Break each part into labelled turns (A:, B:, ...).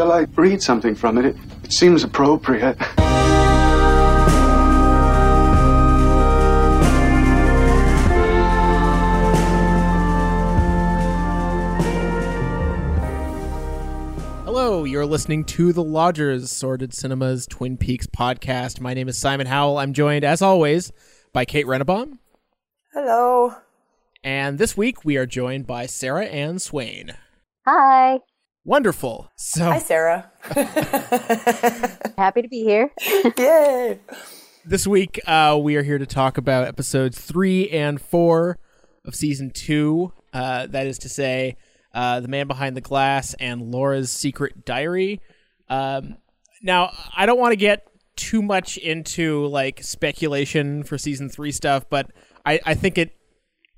A: shall I read something from it? It, it seems appropriate.
B: Hello, you're listening to The Lodgers, Sordid Cinema's Twin Peaks podcast. My name is Simon Howell. I'm joined, as always, by Kate Rennebohm.
C: Hello.
B: And this week we are joined by Sara Ann Swain.
D: Hi.
B: Wonderful. So
C: Hi, Sara.
D: Happy to be here.
C: Yay.
B: this week uh, we are here to talk about episodes three and four of season two. Uh, that is to say, uh, The Man Behind the Glass and Laura's Secret Diary. Um, now, I don't want to get too much into like speculation for season three stuff, but I, I think it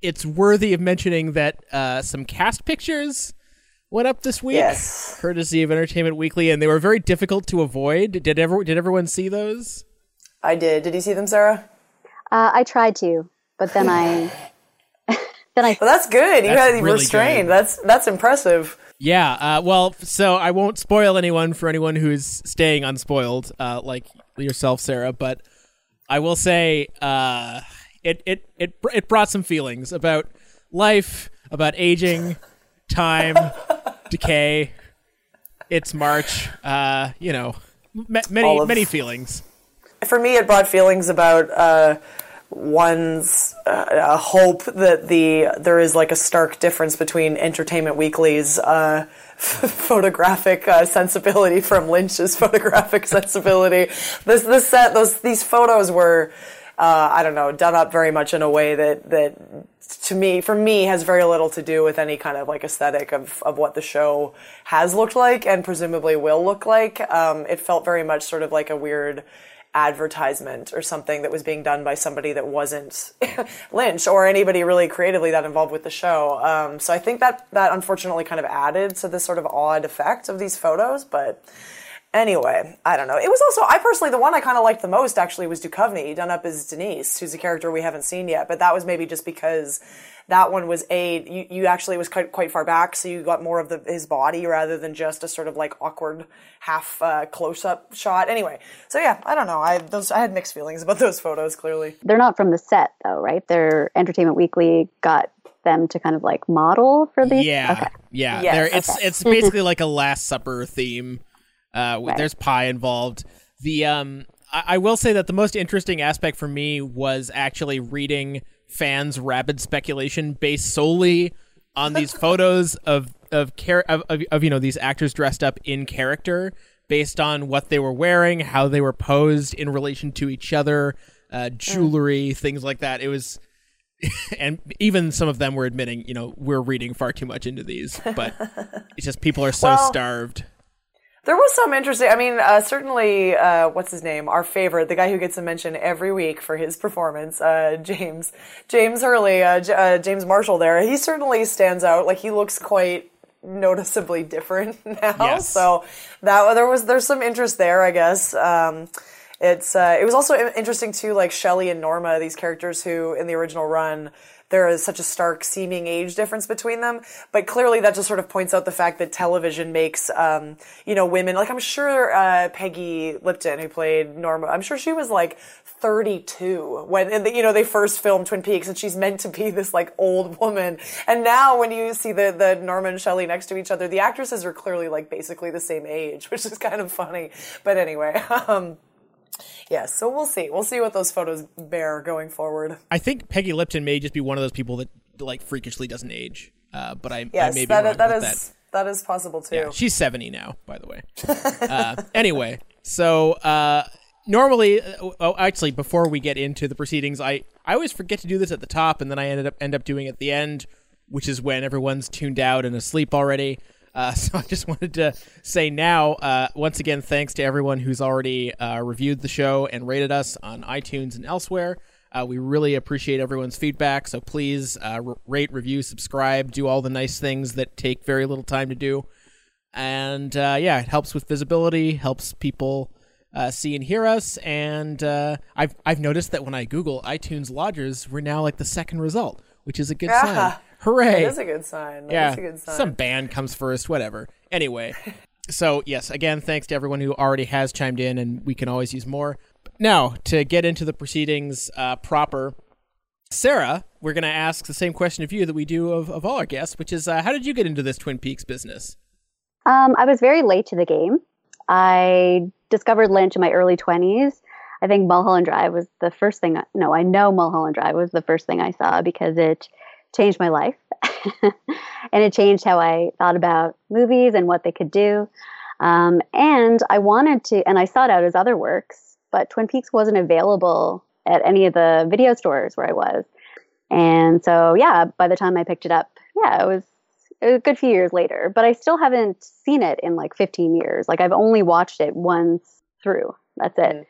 B: it's worthy of mentioning that uh, some cast pictures went up this week,
C: Yes.
B: courtesy of Entertainment Weekly, and they were very difficult to avoid. Did ever did everyone see those?
C: I did. Did you see them, Sara?
D: Uh, I tried to, but then I then I
C: Well, that's good. You
B: That's
C: had you
B: really
C: were strained.
B: good.
C: That's that's impressive.
B: Yeah, uh, well, so I won't spoil anyone for anyone who's staying unspoiled, uh, like yourself, Sara. But I will say, uh, it it it it brought some feelings about life, about aging, time, decay. It's March. Uh, you know, many
C: of-
B: many feelings.
C: For me, it brought feelings about uh, one's uh, hope that the there is like a stark difference between Entertainment Weekly's uh, photographic uh, sensibility from Lynch's photographic sensibility. This this set those these photos were. Uh, I don't know, done up very much in a way that that to me, for me, has very little to do with any kind of like aesthetic of of what the show has looked like and presumably will look like. Um, it felt very much sort of like a weird advertisement or something that was being done by somebody that wasn't Lynch or anybody really creatively that involved with the show. Um, so I think that that unfortunately kind of added to this sort of odd effect of these photos, but. Anyway, I don't know. It was also I personally the one I kind of liked the most actually was Duchovny done up as Denise, who's a character we haven't seen yet. But that was maybe just because that one was a you, you actually was quite quite far back, so you got more of the his body rather than just a sort of like awkward half uh, close up shot. Anyway, so yeah, I don't know. I those I had mixed feelings about those photos. Clearly,
D: they're not from the set though, right? They're Entertainment Weekly got them to kind of like model for these.
B: Yeah,
D: Okay.
B: yeah.
C: Yes,
B: it's
D: okay.
B: it's basically like a Last Supper theme. Uh,
D: Right.
B: There's pie involved. The um, I, I will say that the most interesting aspect for me was actually reading fans' rabid speculation based solely on these photos of of, char- of of of you know these actors dressed up in character based on what they were wearing, how they were posed in relation to each other, uh, jewelry, things like that. It was and even some of them were admitting, you know, we're reading far too much into these, but it's just people are so
C: Well-
B: starved.
C: There was some interesting. I mean, uh, certainly, uh, what's his name? Our favorite, the guy who gets a mention every week for his performance, uh, James James Hurley, uh, J- uh, James Marshall. There, he certainly stands out. Like he looks quite noticeably different now.
B: Yes.
C: So that there was there's some interest there, I guess. Um, it's uh, it was also interesting too, like Shelley and Norma, these characters who in the original run there is such a stark seeming age difference between them. But clearly, that just sort of points out the fact that television makes, um, you know, women like I'm sure uh, Peggy Lipton, who played Norma, I'm sure she was like 32 when you know they first filmed Twin Peaks, and she's meant to be this like old woman. And now, when you see the the Norma and Shelley next to each other, the actresses are clearly like basically the same age, which is kind of funny. But anyway. Um, Yes, so we'll see. We'll see what those photos bear going forward.
B: I think Peggy Lipton may just be one of those people that like freakishly doesn't age. Uh, but I, I
C: Yes,
B: may be
C: that
B: wrong
C: that
B: with
C: is that is possible too.
B: Yeah, she's 70 now, by the way. uh, anyway, so uh, normally, uh, oh, actually, before we get into the proceedings, I, I always forget to do this at the top, and then I ended up end up doing it at the end, which is when everyone's tuned out and asleep already. Uh, so I just wanted to say now, uh, once again, thanks to everyone who's already uh, reviewed the show and rated us on iTunes and elsewhere. Uh, we really appreciate everyone's feedback. So please uh, rate, review, subscribe, do all the nice things that take very little time to do and uh, yeah, it helps with visibility, helps people see and hear us. And I've I've noticed that when I Google iTunes Lodgers, we're now like the second result, which is a good sign.
C: Yeah.
B: Hooray!
C: That is a good sign. That
B: yeah,
C: is a good sign.
B: some band comes first, whatever. Anyway, So, yes, again, thanks to everyone who already has chimed in, and we can always use more. Now, to get into the proceedings uh, proper, Sara, we're going to ask the same question of you that we do of, of all our guests, which is uh, how did you get into this Twin Peaks business?
D: Um, I was very late to the game. I discovered Lynch in my early 20s. I think Mulholland Drive was the first thing. I, no, I know Mulholland Drive was the first thing I saw because it changed my life. and it changed how I thought about movies and what they could do. Um, and I wanted to, and I sought out his other works, but Twin Peaks wasn't available at any of the video stores where I was. And so, yeah, by the time I picked it up, yeah, it was, it was a good few years later, but I still haven't seen it in like 15 years. Like I've only watched it once through. That's it. Mm.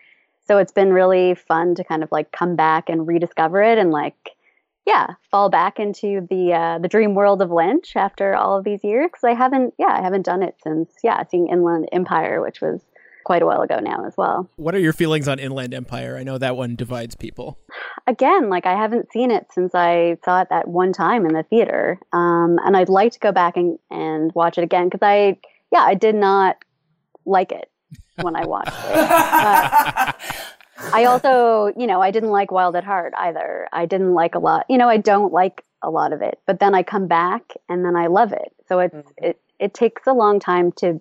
D: So it's been really fun to kind of like come back and rediscover it and like yeah, fall back into the uh, the dream world of Lynch after all of these years because I haven't yeah I haven't done it since yeah seeing Inland Empire, which was quite a while ago now as well.
B: What are your feelings on Inland Empire? I know that one divides people.
D: Again, like I haven't seen it since I saw it that one time in the theater, um, and I'd like to go back and, and watch it again because I yeah I did not like it when I watched it. Uh, I also, you know, I didn't like Wild at Heart either. I didn't like a lot. You know, I don't like a lot of it, but then I come back and then I love it. So it's mm-hmm. it it takes a long time to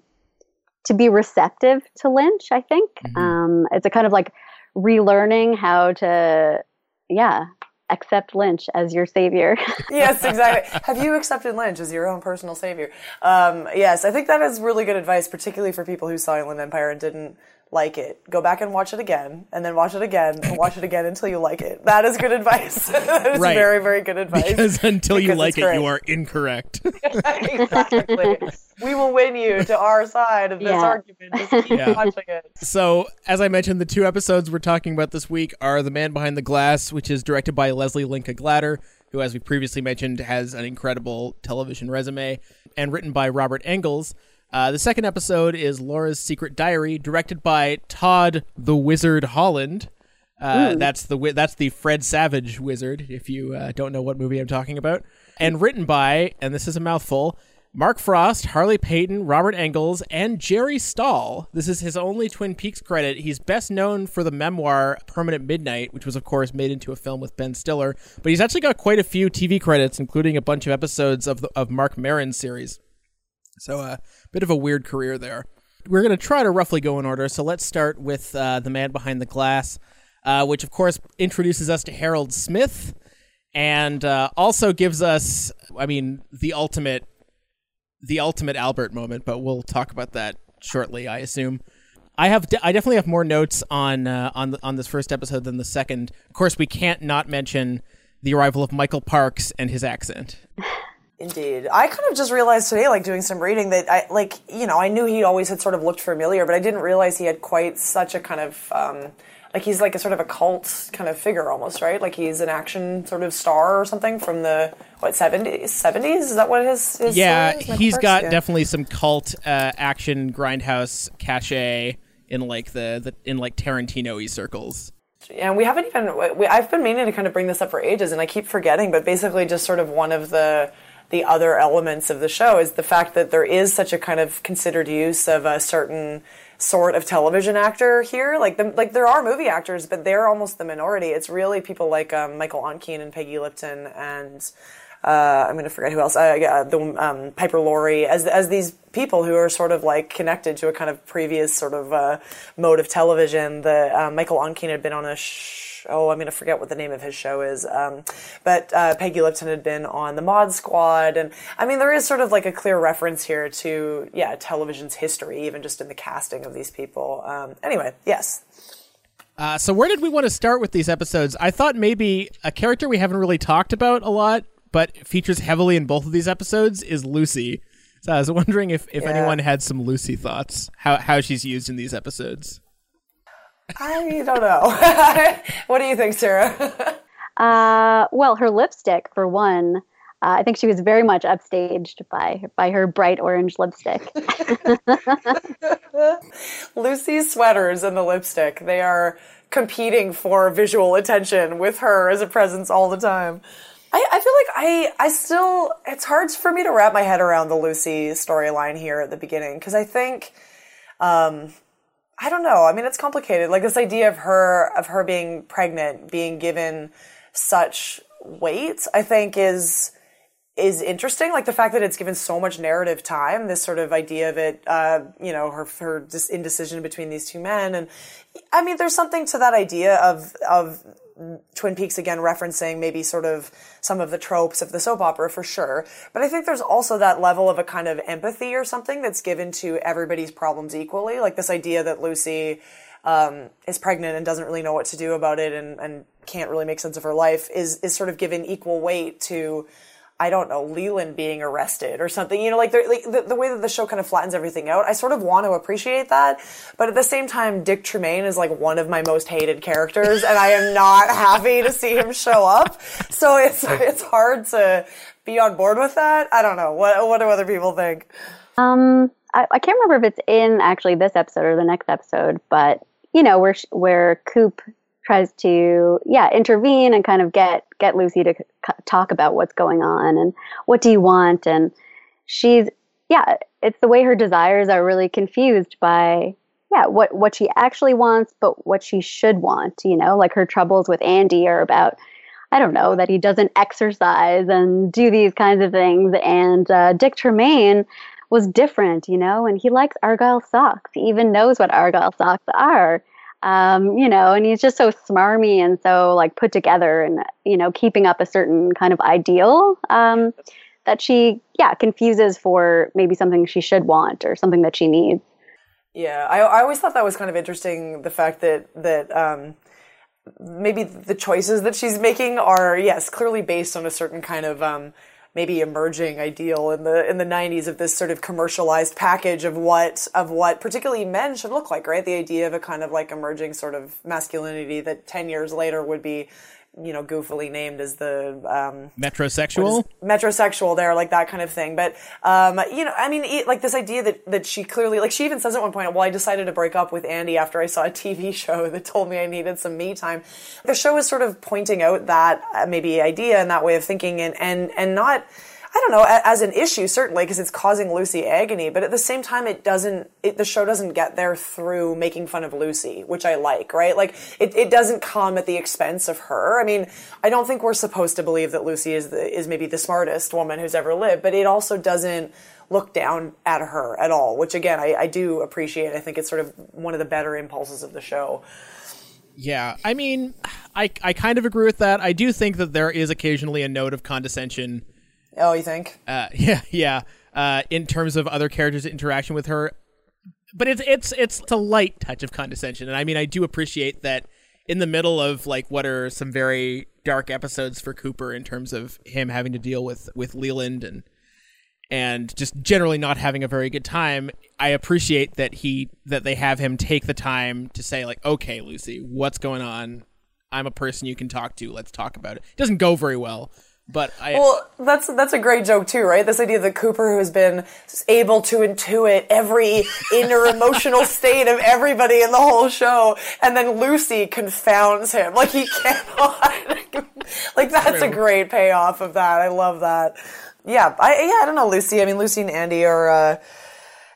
D: to be receptive to Lynch. I think mm-hmm. um, it's a kind of like relearning how to, yeah, accept Lynch as your savior.
C: yes, exactly. Have you accepted Lynch as your own personal savior? Um, yes, I think that is really good advice, particularly for people who saw Inland Empire and didn't like it. Go back and watch it again, and then watch it again, and watch it again until you like it. That is good advice. that is right. very, very good advice.
B: Because until because you like it, you are incorrect.
C: exactly. we will win you to our side of this yeah. argument. Just keep yeah. watching it.
B: So, as I mentioned, the two episodes we're talking about this week are The Man Behind the Glass, which is directed by Leslie Linka Glatter, who, as we previously mentioned, has an incredible television resume, and written by Robert Engels. Uh, the second episode is Laura's Secret Diary, directed by Todd the Wizard Holland. Uh, that's the that's the Fred Savage wizard. If you uh, don't know what movie I'm talking about, and written by, and this is a mouthful, Mark Frost, Harley Peyton, Robert Engels, and Jerry Stahl. This is his only Twin Peaks credit. He's best known for the memoir Permanent Midnight, which was, of course, made into a film with Ben Stiller. But he's actually got quite a few TV credits, including a bunch of episodes of the, of Marc Maron's series. So uh, bit of a weird career there. We're going to try to roughly go in order. So let's start with uh, The Man Behind the Glass, uh, which of course introduces us to Harold Smith and uh, also gives us, I mean, the ultimate, the ultimate Albert moment. But we'll talk about that shortly, I assume. I have, de- I definitely have more notes on uh, on the, on this first episode than the second. Of course, we can't not mention the arrival of Michael Parks and his accent.
C: Indeed. I kind of just realized today, like doing some reading, that I, like, you know, I knew he always had sort of looked familiar, but I didn't realize he had quite such a kind of, um, like he's like a sort of a cult kind of figure almost, right? Like he's an action sort of star or something from the, what, 70s? 70s? Is that what his, his
B: Yeah, he's got yeah. definitely some cult uh, action grindhouse cachet in like the, the in like Tarantino-y circles
C: and we haven't even we, i've been meaning to kind of bring this up for ages and i keep forgetting but basically just sort of one of the the other elements of the show is the fact that there is such a kind of considered use of a certain sort of television actor here. Like the, like there are movie actors, but they're almost the minority. It's really people like um, Michael Ontkean and Peggy Lipton and uh, I'm going to forget who else. Uh, yeah, the um, Piper Laurie as as these people who are sort of like connected to a kind of previous sort of uh, mode of television. The uh, Michael Ontkean had been on a. oh, I'm going to forget what the name of his show is. Um, but uh, Peggy Lipton had been on the Mod Squad, and I mean, there is sort of like a clear reference here to yeah, television's history, even just in the casting of these people. Um, anyway, yes.
B: Uh, so where did we want to start with these episodes? I thought maybe a character we haven't really talked about a lot, but features heavily in both of these episodes is Lucy. So I was wondering if, if yeah. anyone had some Lucy thoughts, how how she's used in these episodes.
C: I don't know. what do you think, Sara?
D: uh, well, her lipstick, for one. Uh, I think she was very much upstaged by by her bright orange lipstick.
C: Lucy's sweaters and the lipstick, they are competing for visual attention with her as a presence all the time. I, I feel like I I still it's hard for me to wrap my head around the Lucy storyline here at the beginning because I think um I don't know. I mean, it's complicated. Like this idea of her of her being pregnant, being given such weight, I think is is interesting. Like the fact that it's given so much narrative time, this sort of idea of it, uh, you know, her, her indecision between these two men. And I mean, there's something to that idea of, of Twin Peaks again referencing maybe sort of some of the tropes of the soap opera for sure. But I think there's also that level of a kind of empathy or something that's given to everybody's problems equally. Like this idea that Lucy, um, is pregnant and doesn't really know what to do about it and, and can't really make sense of her life is, is sort of given equal weight to, I don't know, Leland being arrested or something. You know, like, like the, the, way that the show kind of flattens everything out, I sort of want to appreciate that. But at the same time, Dick Tremayne is like one of my most hated characters, and I am not happy to see him show up. So it's it's hard to be on board with that. I don't know. What what do other people think?
D: Um, I, I can't remember if it's in actually this episode or the next episode, but you know, where where Coop tries to yeah intervene and kind of get get Lucy to c- talk about what's going on and what do you want. And she's yeah it's the way her desires are really confused by yeah what what she actually wants but what she should want you know? Like her troubles with Andy are about I don't know that he doesn't exercise and do these kinds of things. And uh, Dick Tremayne was different you know? And he likes argyle socks. He even knows what argyle socks are um, you know, and he's just so smarmy and so like put together and, you know, keeping up a certain kind of ideal um, that she, yeah, confuses for maybe something she should want or something that she needs.
C: Yeah, I, I always thought that was kind of interesting. The fact that that um, maybe the choices that she's making are yes clearly based on a certain kind of um, maybe emerging ideal in the in the 90s of this sort of commercialized package of what of what particularly men should look like right? The idea of a kind of like emerging sort of masculinity that 10 years later would be you know, goofily named as the um,
B: metrosexual.
C: Metrosexual, there, like that kind of thing. But um, you know, I mean, like this idea that that she clearly, like she even says at one point, "Well, I decided to break up with Andy after I saw a TV show that told me I needed some me time." The show is sort of pointing out that uh, maybe idea and that way of thinking, and and and not I don't know, as an issue, certainly, because it's causing Lucy agony, but at the same time, it doesn't, it, the show doesn't get there through making fun of Lucy, which I like, right? Like, it, it doesn't come at the expense of her. I mean, I don't think we're supposed to believe that Lucy is the, is maybe the smartest woman who's ever lived, but it also doesn't look down at her at all, which again, I, I do appreciate. I think it's sort of one of the better impulses of the show.
B: Yeah, I mean, I I kind of agree with that. I do think that there is occasionally a note of condescension
C: Oh, you think?
B: Uh, yeah, yeah. Uh, in terms of other characters' interaction with her, but it's it's it's a light touch of condescension, and I mean, I do appreciate that in the middle of like what are some very dark episodes for Cooper in terms of him having to deal with with Leland and and just generally not having a very good time. I appreciate that he that they have him take the time to say like, okay, Lucy, what's going on? I'm a person you can talk to. Let's talk about it. It doesn't go very well, but I
C: well, that's that's a great joke too, right? This idea that Cooper, who has been able to intuit every inner emotional state of everybody in the whole show, and then Lucy confounds him, like he cannot. like that's a great payoff of that. I love that. Yeah, I yeah, I don't know, Lucy. I mean, Lucy and Andy are. Uh,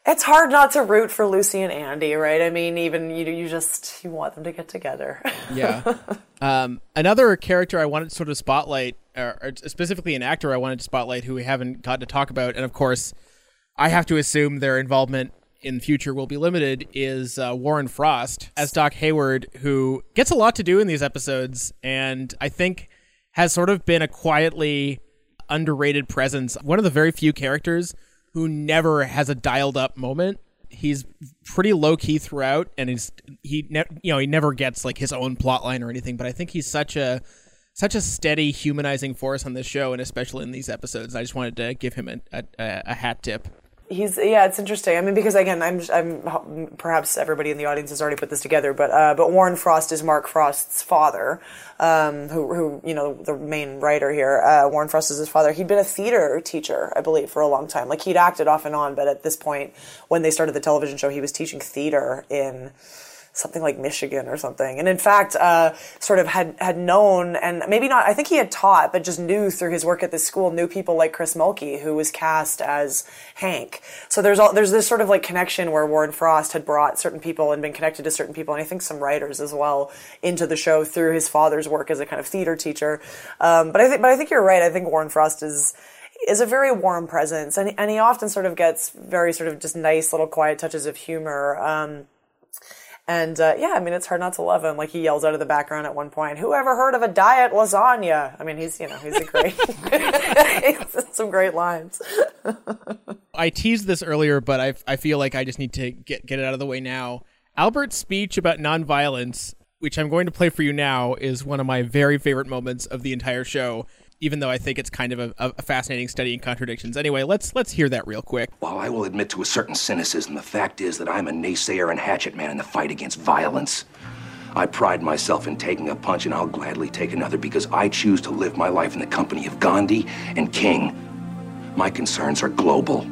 C: it's hard not to root for Lucy and Andy, right? I mean, even you you just you want them to get together.
B: yeah. Um, another character I wanted to sort of spotlight, or, specifically an actor I wanted to spotlight who we haven't got to talk about, and of course, I have to assume their involvement in future will be limited, is uh, Warren Frost as Doc Hayward, who gets a lot to do in these episodes, and I think has sort of been a quietly underrated presence. One of the very few characters who never has a dialed up moment. He's pretty low key throughout, and he's he ne- you know he never gets like his own plot line or anything. But I think he's such a such a steady humanizing force on this show, and especially in these episodes. I just wanted to give him a, a, a hat tip.
C: He's yeah it's interesting. I mean because again i'm i'm perhaps everybody in the audience has already put this together but uh, but warren frost is mark frost's father um, who who you know the main writer here. Uh, warren frost is his father. He'd been a theater teacher i believe for a long time. Like he'd acted off and on but at this point when they started the television show he was teaching theater in something like Michigan or something. And in fact, uh, sort of had, had known and maybe not, I think he had taught, but just knew through his work at this school, knew people like Chris Mulkey, who was cast as Hank. So there's all, there's this sort of like connection where Warren Frost had brought certain people and been connected to certain people. And I think some writers as well into the show through his father's work as a kind of theater teacher. Um, but I think, but I think you're right. I think Warren Frost is, is a very warm presence, and and he often sort of gets very sort of just nice little quiet touches of humor. Um, and uh, yeah, I mean, it's hard not to love him. Like he yells out of the background at one point, "Who ever heard of a diet lasagna?" I mean, he's you know he's a great, some great lines.
B: I teased this earlier, but I I feel like I just need to get get it out of the way now. Albert's speech about nonviolence, which I'm going to play for you now, is one of my very favorite moments of the entire show even though I think it's kind of a, a, fascinating study in contradictions. Anyway, let's let's hear that real quick.
E: While I will admit to a certain cynicism, the fact is that I'm a naysayer and hatchet man in the fight against violence. I pride myself in taking a punch, and I'll gladly take another because I choose to live my life in the company of Gandhi and King. My concerns are global.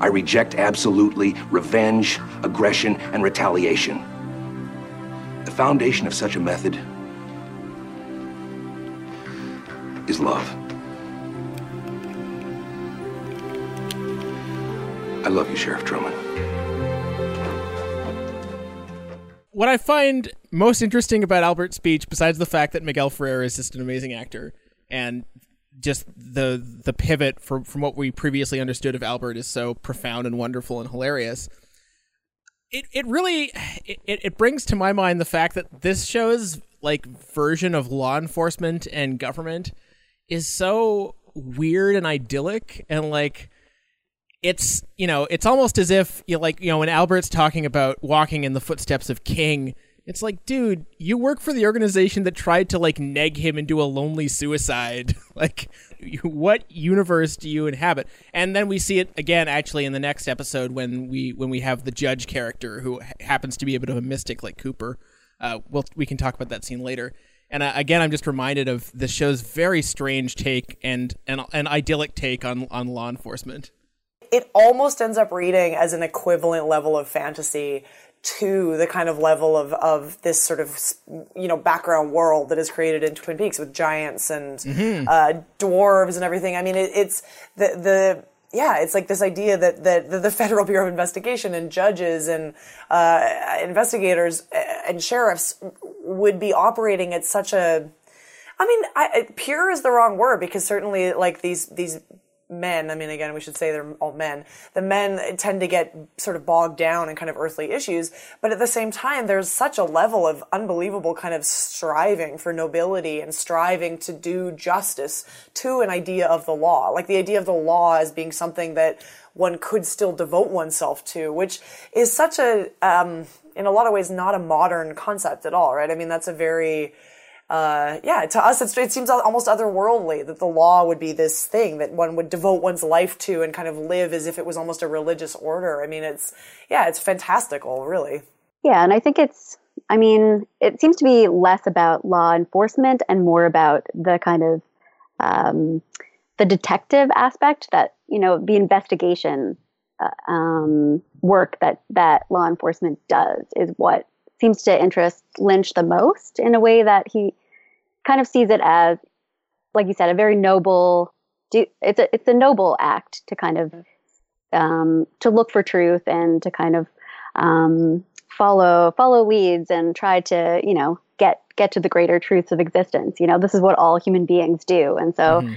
E: I reject absolutely revenge, aggression, and retaliation. The foundation of such a method is love. I love you, Sheriff Truman.
B: What I find most interesting about Albert's speech, besides the fact that Miguel Ferrer is just an amazing actor, and just the the pivot from from what we previously understood of Albert is so profound and wonderful and hilarious. It it really it, it brings to my mind the fact that this show's like version of law enforcement and government is so weird and idyllic and like it's you know it's almost as if you like you know when Albert's talking about walking in the footsteps of King it's like dude you work for the organization that tried to like neg him into a lonely suicide. Like what universe do you inhabit? And then we see it again actually in the next episode when we when we have the judge character who happens to be a bit of a mystic like Cooper. Uh, we'll, we can talk about that scene later and uh, again, I'm just reminded of the show's very strange take and an, an idyllic take on on law enforcement.
C: It almost ends up reading as an equivalent level of fantasy to the kind of level of, of this sort of you know background world that is created in Twin Peaks with giants and mm-hmm. uh, dwarves and everything. I mean, it, it's the the yeah, it's like this idea that, that, the Federal Bureau of Investigation and judges and uh, investigators and sheriffs would be operating at such a, I mean, I, pure is the wrong word because certainly like these these men, I mean, again, we should say they're all men, the men tend to get sort of bogged down in kind of earthly issues. But at the same time, there's such a level of unbelievable kind of striving for nobility and striving to do justice to an idea of the law. Like the idea of the law as being something that one could still devote oneself to, which is such a, um, in a lot of ways, not a modern concept at all, right? I mean, that's a very, uh, yeah, to us, it seems almost otherworldly that the law would be this thing that one would devote one's life to and kind of live as if it was almost a religious order. I mean, it's, yeah, it's fantastical, really.
D: Yeah, and I think it's, I mean, it seems to be less about law enforcement and more about the kind of, um, the detective aspect that, you know, the investigation um, work that, that law enforcement does is what seems to interest Lynch the most in a way that he kind of sees it as, like you said, a very noble. Do, it's a it's a noble act to kind of um, to look for truth and to kind of um, follow follow leads and try to you know get get to the greater truths of existence. You know, this is what all human beings do, and so. Mm-hmm.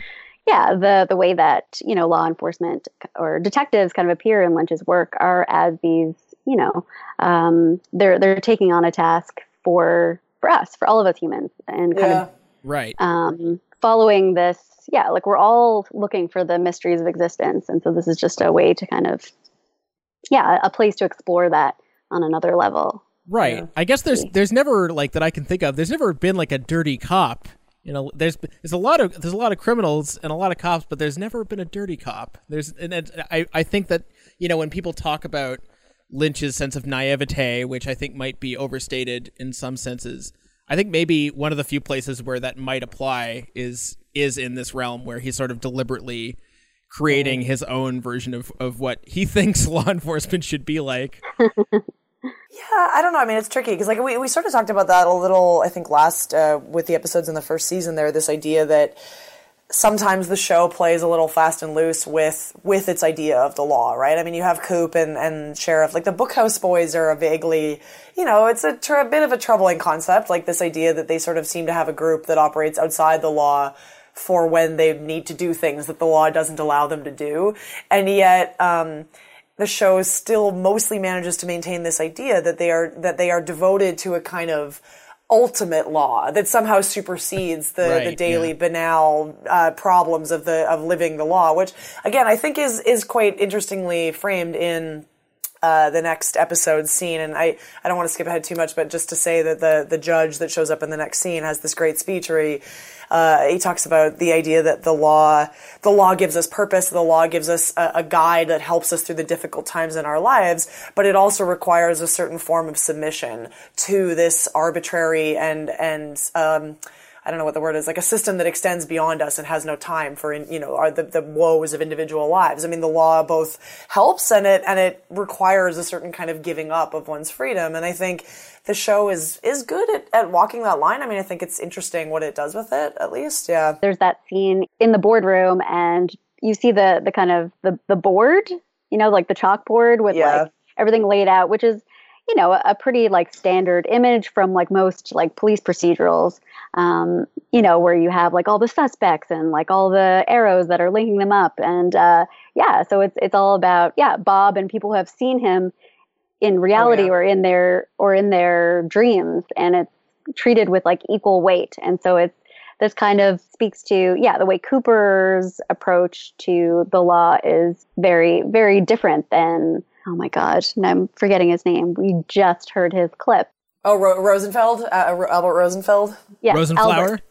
D: Yeah, the the way that you know law enforcement or detectives kind of appear in Lynch's work are as these you know, um, they're they're taking on a task for for us, for all of us humans, and kind
B: yeah. of right
D: um, following this. Yeah, like we're all looking for the mysteries of existence, and so this is just a way to kind of, yeah, a place to explore that on another level.
B: Right. Yeah. I guess there's there's never like that I can think of. There's never been like a dirty cop. You know, there's there's a lot of there's a lot of criminals and a lot of cops, but there's never been a dirty cop. There's and I I think that you know when people talk about Lynch's sense of naivete, which I think might be overstated in some senses. I think maybe one of the few places where that might apply is is in this realm where he's sort of deliberately creating his own version of, of what he thinks law enforcement should be like.
C: Yeah, I don't know. I mean, it's tricky because like we, we sort of talked about that a little. I think last uh, with the episodes in the first season, there this idea that sometimes the show plays a little fast and loose with with its idea of the law, right? I mean, you have Coop and, and Sheriff. Like the Bookhouse Boys are a vaguely, you know, it's a, tr- a bit of a troubling concept. Like this idea that they sort of seem to have a group that operates outside the law for when they need to do things that the law doesn't allow them to do, and yet. Um, the show still mostly manages to maintain this idea that they are that they are devoted to a kind of ultimate law that somehow supersedes the,
B: Right,
C: the daily
B: yeah.
C: banal uh, problems of the of living the law, which again I think is is quite interestingly framed in uh, the next episode scene. And I, I don't want to skip ahead too much, but just to say that the the judge that shows up in the next scene has this great speech where he uh, he talks about the idea that the law the law gives us purpose, the law gives us a, a guide that helps us through the difficult times in our lives, but it also requires a certain form of submission to this arbitrary and and um, I don't know what the word is, like a system that extends beyond us and has no time for, you know, are the, the woes of individual lives. I mean, the law both helps and it, and it requires a certain kind of giving up of one's freedom. And I think the show is, is good at, at walking that line. I mean, I think it's interesting what it does with it, at least. Yeah.
D: There's that scene in the boardroom, and you see the the kind of the the board, you know, like the chalkboard with
C: Yeah.
D: like everything laid out, which is you know a, a pretty like standard image from like most like police procedurals. Um, you know, where you have like all the suspects and like all the arrows that are linking them up, and uh, yeah, so it's it's all about yeah Bob and people who have seen him in reality
C: yeah.
D: or in their or in their dreams, and it's treated with like equal weight, and so it's this kind of speaks to yeah the way cooper's approach to the law is very very different than oh my god. And i'm forgetting his name. We just heard his clip.
C: Oh, Ro- Rosenfeld, uh, Ro- Albert Rosenfeld,
D: yeah
B: Rosenflower.
D: Albert.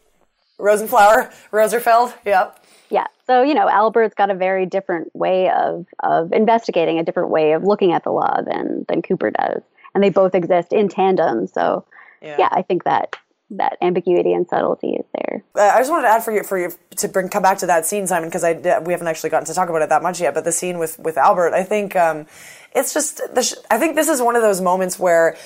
C: Rosenflower, Roserfeld. Yeah.
D: yeah. So you know albert's got a very different way of of investigating a different way of looking at the law than than cooper does. And they both exist in tandem. So yeah, i think that that ambiguity and subtlety is there
C: Uh, I just wanted to add for you for you to bring come back to that scene, Simon, because I we haven't actually gotten to talk about it that much yet. But the scene with with Albert, I think um, it's just the sh- I think this is one of those moments where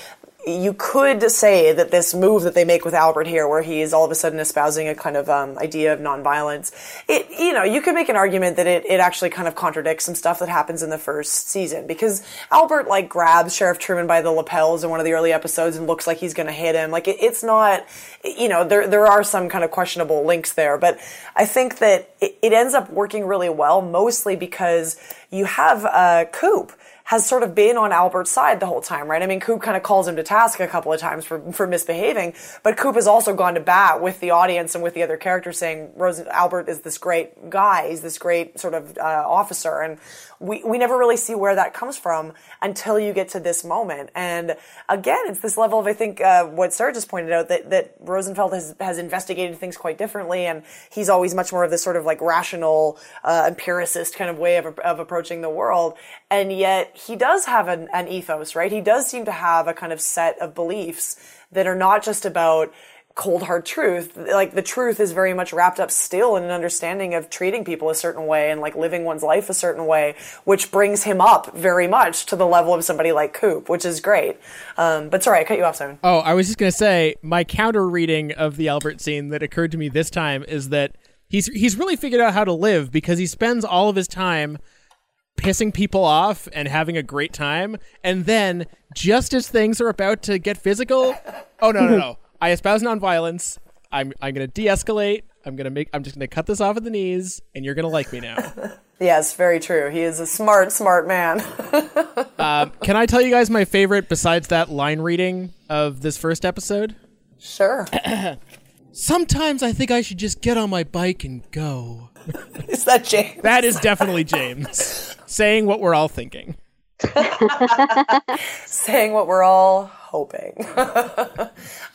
C: you could say that this move that they make with Albert here, where he is all of a sudden espousing a kind of um, idea of nonviolence, it you know you could make an argument that it, it actually kind of contradicts some stuff that happens in the first season because Albert like grabs Sheriff Truman by the lapels in one of the early episodes and looks like he's going to hit him. Like it, it's not, you know, there there are some kind of questionable links there, but I think that it, it ends up working really well, mostly because you have uh, Coop has sort of been on Albert's side the whole time, right? I mean, Coop kind of calls him to task a couple of times for, for misbehaving, but Coop has also gone to bat with the audience and with the other characters saying, Rose, Albert is this great guy, he's this great sort of uh, officer, and we, we never really see where that comes from until you get to this moment. And again, it's this level of, I think, uh, what Sara just pointed out, that, that Rosenfeld has, has investigated things quite differently, and he's always much more of this sort of like rational, uh, empiricist kind of way of, of approaching the world. And yet he does have an, an ethos, right? He does seem to have a kind of set of beliefs that are not just about cold hard truth. Like the truth is very much wrapped up still in an understanding of treating people a certain way and like living one's life a certain way, which brings him up very much to the level of somebody like Coop, which is great. Um, but sorry, I cut you off, Simon.
B: Oh, I was just gonna say my counter reading of the Albert scene that occurred to me this time is that he's he's really figured out how to live because he spends all of his time pissing people off and having a great time, and then just as things are about to get physical, oh no no no, I espouse nonviolence. I'm I'm gonna de-escalate. I'm gonna make. I'm just gonna cut this off at the knees, and you're gonna like me now.
C: Yes, very true. He is a smart, smart man.
B: Um, can I tell you guys my favorite besides that line reading of this first episode?
C: sure.
B: Sometimes I think I should just get on my bike and go.
C: Is that James?
B: That is definitely James saying what we're all thinking.
C: saying what we're all hoping.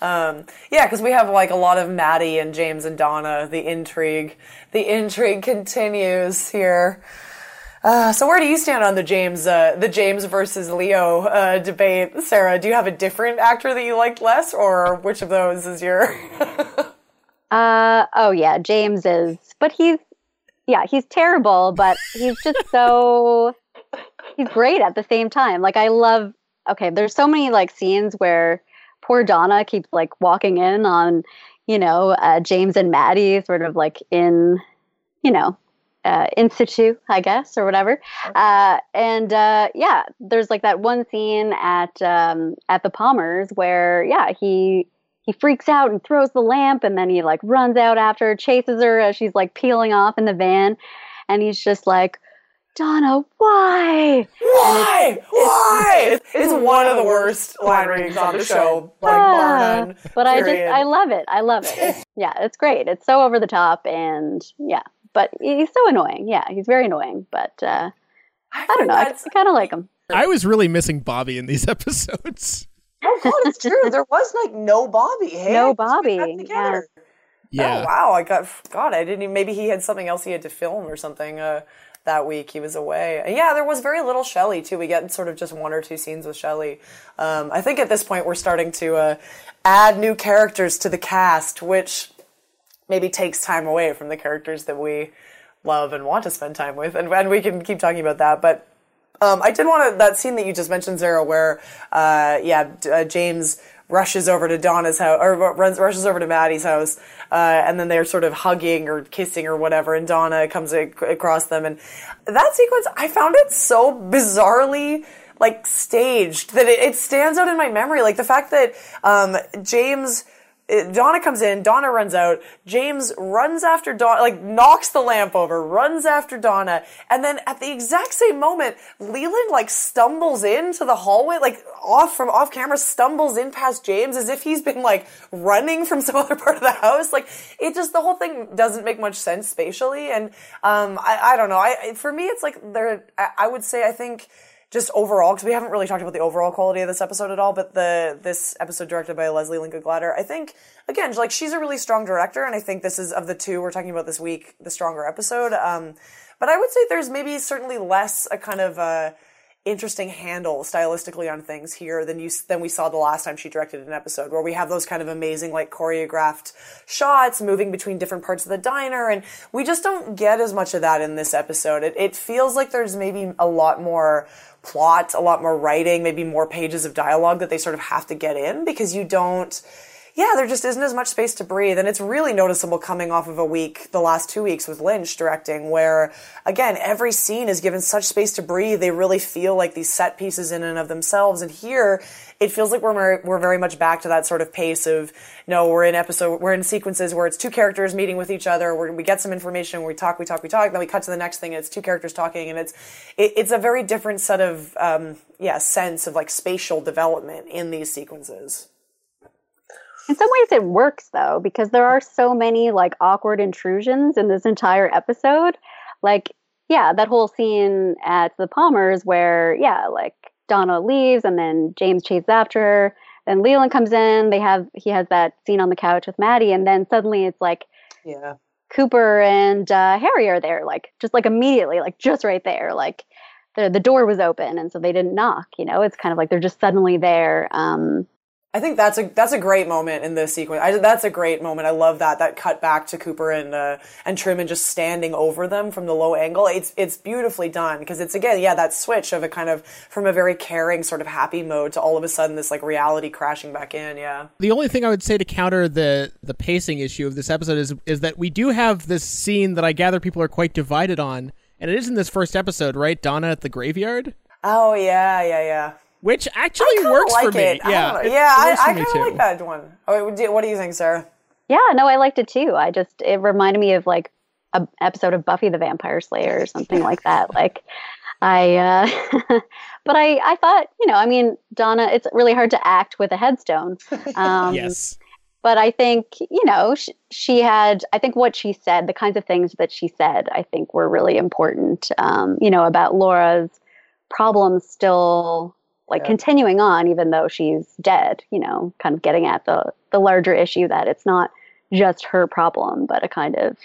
C: um, yeah, because we have like a lot of Maddy and James and Donna. The intrigue, the intrigue continues here. Uh, so where do you stand on the James, uh, the James versus Leo uh, debate, Sara? Do you have a different actor that you liked less, or which of those is your?
D: Uh oh yeah, James is, but he's yeah, he's terrible, but he's just so he's great at the same time. Like I love okay, there's so many like scenes where poor Donna keeps like walking in on, you know, uh, James and Maddy sort of like in, you know, uh, in situ, I guess, or whatever. Uh, and uh, yeah, there's like that one scene at um, at the Palmers where yeah he he freaks out and throws the lamp, and then he like runs out after her, chases her as she's like peeling off in the van, and he's just like. Donna, why?
C: Why? Why? It's, it's one of the worst line readings on the show, like bar none.
D: but I just, I love it. I love it. It's- yeah, it's great. It's so over the top and yeah, but he's so annoying. Yeah, he's very annoying. But uh, I don't know. I,
C: That's-
D: kind of like him.
B: I was really missing Bobby in these episodes.
C: Oh God, it's true. There was like no Bobby. Hey,
D: No
C: I just put that
D: Bobby,
C: together.
B: Yeah.
C: Oh wow! I got God. I didn't. Even, maybe he had something else he had to film or something. Uh, that week he was away. And yeah, there was very little Shelley too. We get sort of just one or two scenes with Shelley. Um, I think at this point we're starting to uh, add new characters to the cast, which maybe takes time away from the characters that we love and want to spend time with. And, and we can keep talking about that, but. Um, I did want to that scene that you just mentioned, Sara, where uh, yeah, uh, James rushes over to Donna's house or runs rushes over to Maddy's house, uh, and then they're sort of hugging or kissing or whatever, and Donna comes ac- across them, and that sequence I found it so bizarrely like staged that it, it stands out in my memory, like the fact that um, James. It- Donna comes in, Donna runs out, James runs after Donna, like knocks the lamp over, runs after Donna, and then at the exact same moment, Leland like stumbles into the hallway, like off from off camera, stumbles in past James as if he's been like running from some other part of the house. Like it just, the whole thing doesn't make much sense spatially. And, um, I, I don't know. I, for me, it's like there, I, I would say, I think, just overall, because we haven't really talked about the overall quality of this episode at all, but the this episode directed by Leslie Linka Glatter, I think again, like she's a really strong director, and I think this is of the two we're talking about this week, the stronger episode. Um, but I would say there's maybe certainly less a kind of uh, interesting handle stylistically on things here than you than we saw the last time she directed an episode, where we have those kind of amazing like choreographed shots moving between different parts of the diner, and we just don't get as much of that in this episode. It, it feels like there's maybe a lot more plot, a lot more writing, maybe more pages of dialogue that they sort of have to get in because you don't yeah, there just isn't as much space to breathe. And it's really noticeable coming off of a week, the last two weeks with Lynch directing, where again, every scene is given such space to breathe. They really feel like these set pieces in and of themselves. And here, it feels like we're, we're very much back to that sort of pace of, no, we're in episode, we're in sequences where it's two characters meeting with each other, where we get some information, we talk, we talk, we talk, then we cut to the next thing, and it's two characters talking, and it's, it, it's a very different set of, um, yeah, sense of like spatial development in these sequences.
D: In some ways, it works though because there are so many like awkward intrusions in this entire episode. Like, yeah, that whole scene at the Palmers where, yeah, like Donna leaves and then James chases after her. Then Leland comes in. They have he has that scene on the couch with Maddy, and then suddenly it's like
C: Yeah.
D: Cooper and uh, Harry are there, like just like immediately, like just right there, like the the door was open, and so they didn't knock. You know, it's kind of like they're just suddenly there. Um,
C: I think that's a that's a great moment in this sequence. I, that's a great moment. I love that that cut back to Cooper and uh, and Truman just standing over them from the low angle. It's it's beautifully done because it's again yeah that switch of a kind of from a very caring sort of happy mode to all of a sudden this like reality crashing back in. Yeah.
B: The only thing I would say to counter the the pacing issue of this episode is is that we do have this scene that I gather people are quite divided on, and it is in this first episode, right? Donna at the graveyard,
C: Oh yeah yeah yeah.
B: Which actually works
C: like
B: for me.
C: it.
B: Yeah,
C: don't know.
B: it-
C: yeah. I, I kind of like that one. Oh, what do what do you think, Sara?
D: yeah, no, I liked it too. I just it reminded me of like a episode of Buffy the Vampire Slayer or something like that. Like I, uh, but I I thought you know I mean Donna, it's really hard to act with a headstone. Um,
B: Yes.
D: but I think you know she, she had. I think what she said, the kinds of things that she said, I think were really important. Um, you know about Laura's problems still like continuing on, even though she's dead. You know, kind of getting at the the larger issue that it's not just her problem, but a kind of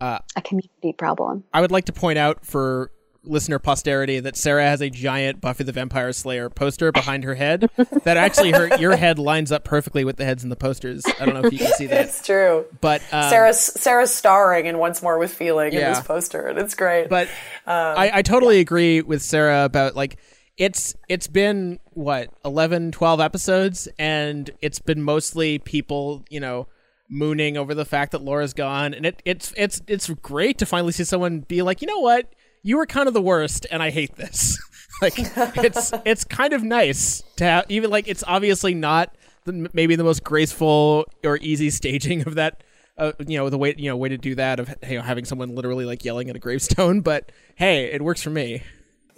B: Uh,
D: a community problem.
B: I would like to point out for listener posterity that Sara has a giant Buffy the Vampire Slayer poster behind her head. that actually her your head lines up perfectly with the heads in the posters. I don't know if you can see that,
C: It's true.
B: but um,
C: Sara's Sara's starring and Once More with Feeling in this poster, and it's great.
B: But
C: Um,
B: I, I totally agree with Sara about like it's it's been what 11 12 episodes and it's been mostly people you know mooning over the fact that laura's gone and it it's it's it's great to finally see someone be like you know what? You were kind of the worst and i hate this. Like it's it's kind of nice to have even like it's obviously not the, maybe the most graceful or easy staging of that uh, you know the way you know way to do that of you know, having someone literally like yelling at a gravestone but hey it works for me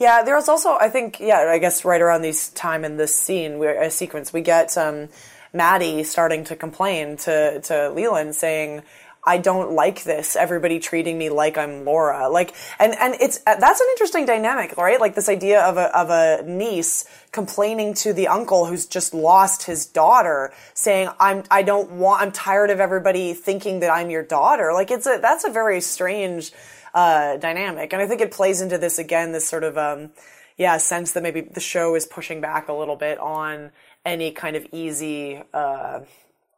C: Yeah, there was also, I think, yeah, I guess right around this time in this scene, we a sequence, we get um, Maddy starting to complain to to Leland, saying, "I don't like this. Everybody treating me like I'm Laura." Like, and and it's that's an interesting dynamic, right? Like this idea of a of a niece complaining to the uncle who's just lost his daughter, saying, "I'm I don't want. I'm tired of everybody thinking that I'm your daughter." Like, it's a that's a very strange uh, dynamic. And I think it plays into this again, this sort of, um, yeah, sense that maybe the show is pushing back a little bit on any kind of easy, uh,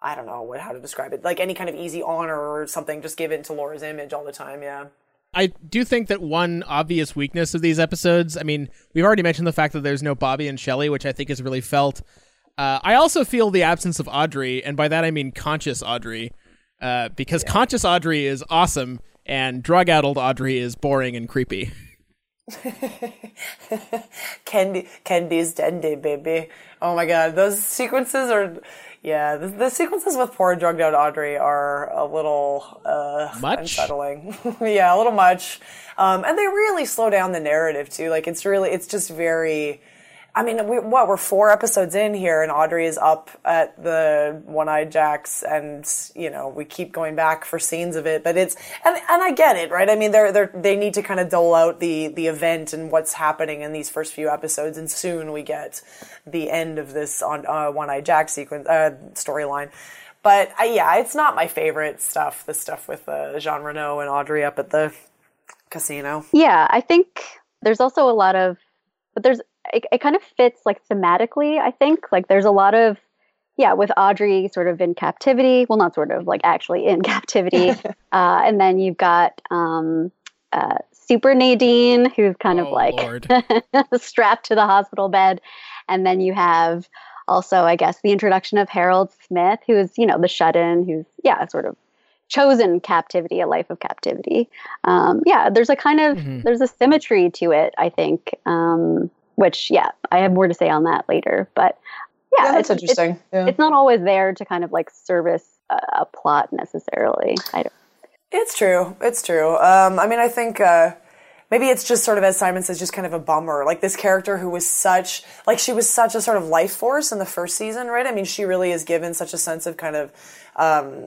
C: I don't know what, how to describe it, like any kind of easy honor or something just given to Laura's image all the time. Yeah.
B: I do think that one obvious weakness of these episodes, I mean, we've already mentioned the fact that there's no Bobby and Shelley, which I think is really felt. Uh, I also feel the absence of Audrey, and by that I mean conscious Audrey, uh, because conscious Audrey is awesome, and drug-addled Audrey is boring and creepy.
C: Candy, Candy's dandy, baby. Oh my god, those sequences are, yeah, the, the sequences with poor drugged out Audrey are a little uh,
B: Much?
C: unsettling. yeah, a little much. Um, and they really slow down the narrative too. Like it's really, it's just very. I mean, we, what we're four episodes in here, and Audrey is up at the One-Eyed Jacks, and you know we keep going back for scenes of it. But it's and and I get it, right? I mean, they're they they need to kind of dole out the the event and what's happening in these first few episodes, and soon we get the end of this on uh, One-Eyed Jack sequence uh, storyline. But uh, yeah, it's not my favorite stuff. The stuff with uh, Jean Renault and Audrey up at the casino.
D: Yeah, I think there's also a lot of, but there's it, it kind of fits like thematically. I think like there's a lot of yeah with Audrey sort of in captivity. Well, not sort of like actually in captivity, uh, and then you've got um, uh, Super Nadine, who's kind of
B: Oh,
D: like strapped to the hospital bed, and then you have also, I guess, the introduction of Harold Smith, who is you know the shut-in, who's yeah sort of chosen captivity, a life of captivity. Um, yeah, there's a kind of
B: Mm-hmm.
D: there's a symmetry to it, I think. Um, which yeah, I have more to say on that later, but yeah,
C: Yeah, that's
D: it's, it's-
C: interesting. Yeah.
D: It's, not always there to kind of like service a, a plot necessarily. I don't.
C: It's true. It's true. Um, I mean, I think uh, maybe it's just sort of as Simon says, just kind of a bummer. Like this character who was such, like she was such a sort of life force in the first season, right? I mean, she really is given such a sense of kind of. Um,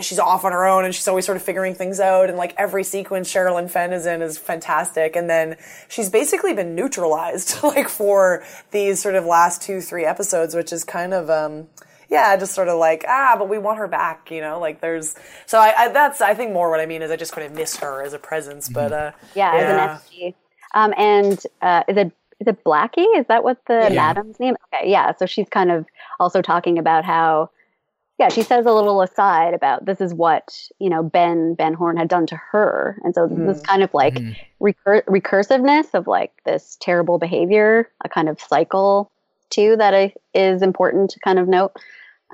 C: She's off on her own and she's always sort of figuring things out. And like every sequence Sherilyn Fenn is in is fantastic. And then she's basically been neutralized like for these sort of last two, three episodes, which is kind of, um, yeah, just sort of like ah, but we want her back, you know. Like there's so I, I that's I think more what I mean is I just kind of miss her as a presence, but uh,
D: Yeah, as an SG. Um, and uh, is it is it Blackie? Is that what the
B: Yeah.
D: madam's name? Okay, yeah. So she's kind of also talking about how, yeah, she says a little aside about this is what you know Ben Ben Horne had done to her, and so this kind of like recur- recursiveness of like this terrible behavior, a kind of cycle too that I, is important to kind of note.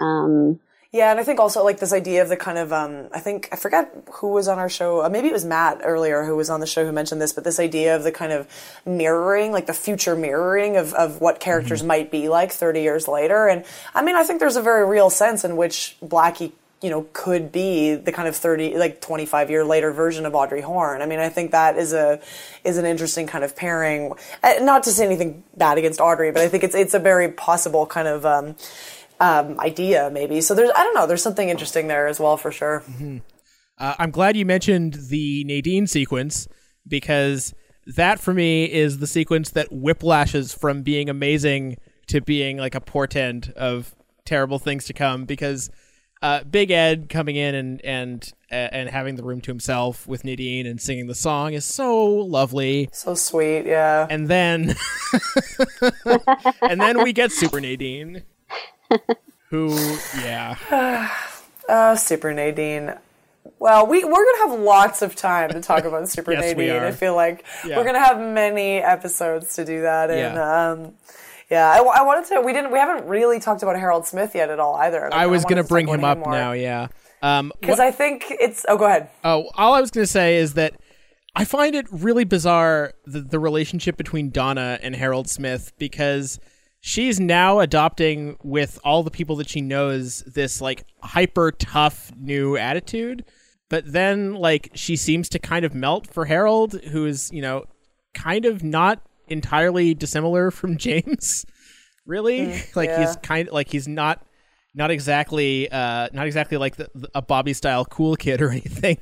D: Um,
C: Yeah, and I think also like this idea of the kind of um, I think I forget who was on our show. Uh, maybe it was Matt earlier who was on the show who mentioned this, but this idea of the kind of mirroring, like the future mirroring of of what characters might be like 30 years later. And I mean, I think there's a very real sense in which Blackie you know could be the kind of 30 like 25 year later version of Audrey Horne. I mean, I think that is a is an interesting kind of pairing. Uh, not to say anything bad against Audrey, but I think it's it's a very possible kind of um, um, idea maybe. So there's I don't know. There's something interesting there as well for sure.
B: Uh, I'm glad you mentioned the Nadine sequence because that for me is the sequence that whiplashes from being amazing to being like a portend of terrible things to come because uh, Big Ed coming in and and uh, and having the room to himself with Nadine and singing the song is so lovely.
C: So sweet, yeah.
B: And then and then we get Super Nadine who yeah
C: Uh, Super Nadine. Well, we we're gonna have lots of time to talk about Super
B: Yes,
C: Nadine. I feel like
B: Yeah.
C: we're gonna have many episodes to do that, and
B: Yeah.
C: um, yeah, I, I wanted to. We didn't. We haven't really talked about Harold Smith yet at all either.
B: I was going to bring him up now, yeah. Um,
C: because I think it's. Oh, go ahead.
B: Oh, all I was going to say is that I find it really bizarre the, the relationship between Donna and Harold Smith because she's now adopting with all the people that she knows this like hyper tough new attitude, but then like she seems to kind of melt for Harold, who is you know kind of not entirely dissimilar from James. Really, like
C: yeah.
B: he's kind of like he's not not exactly uh not exactly like the, the- a Bobby style cool kid or anything.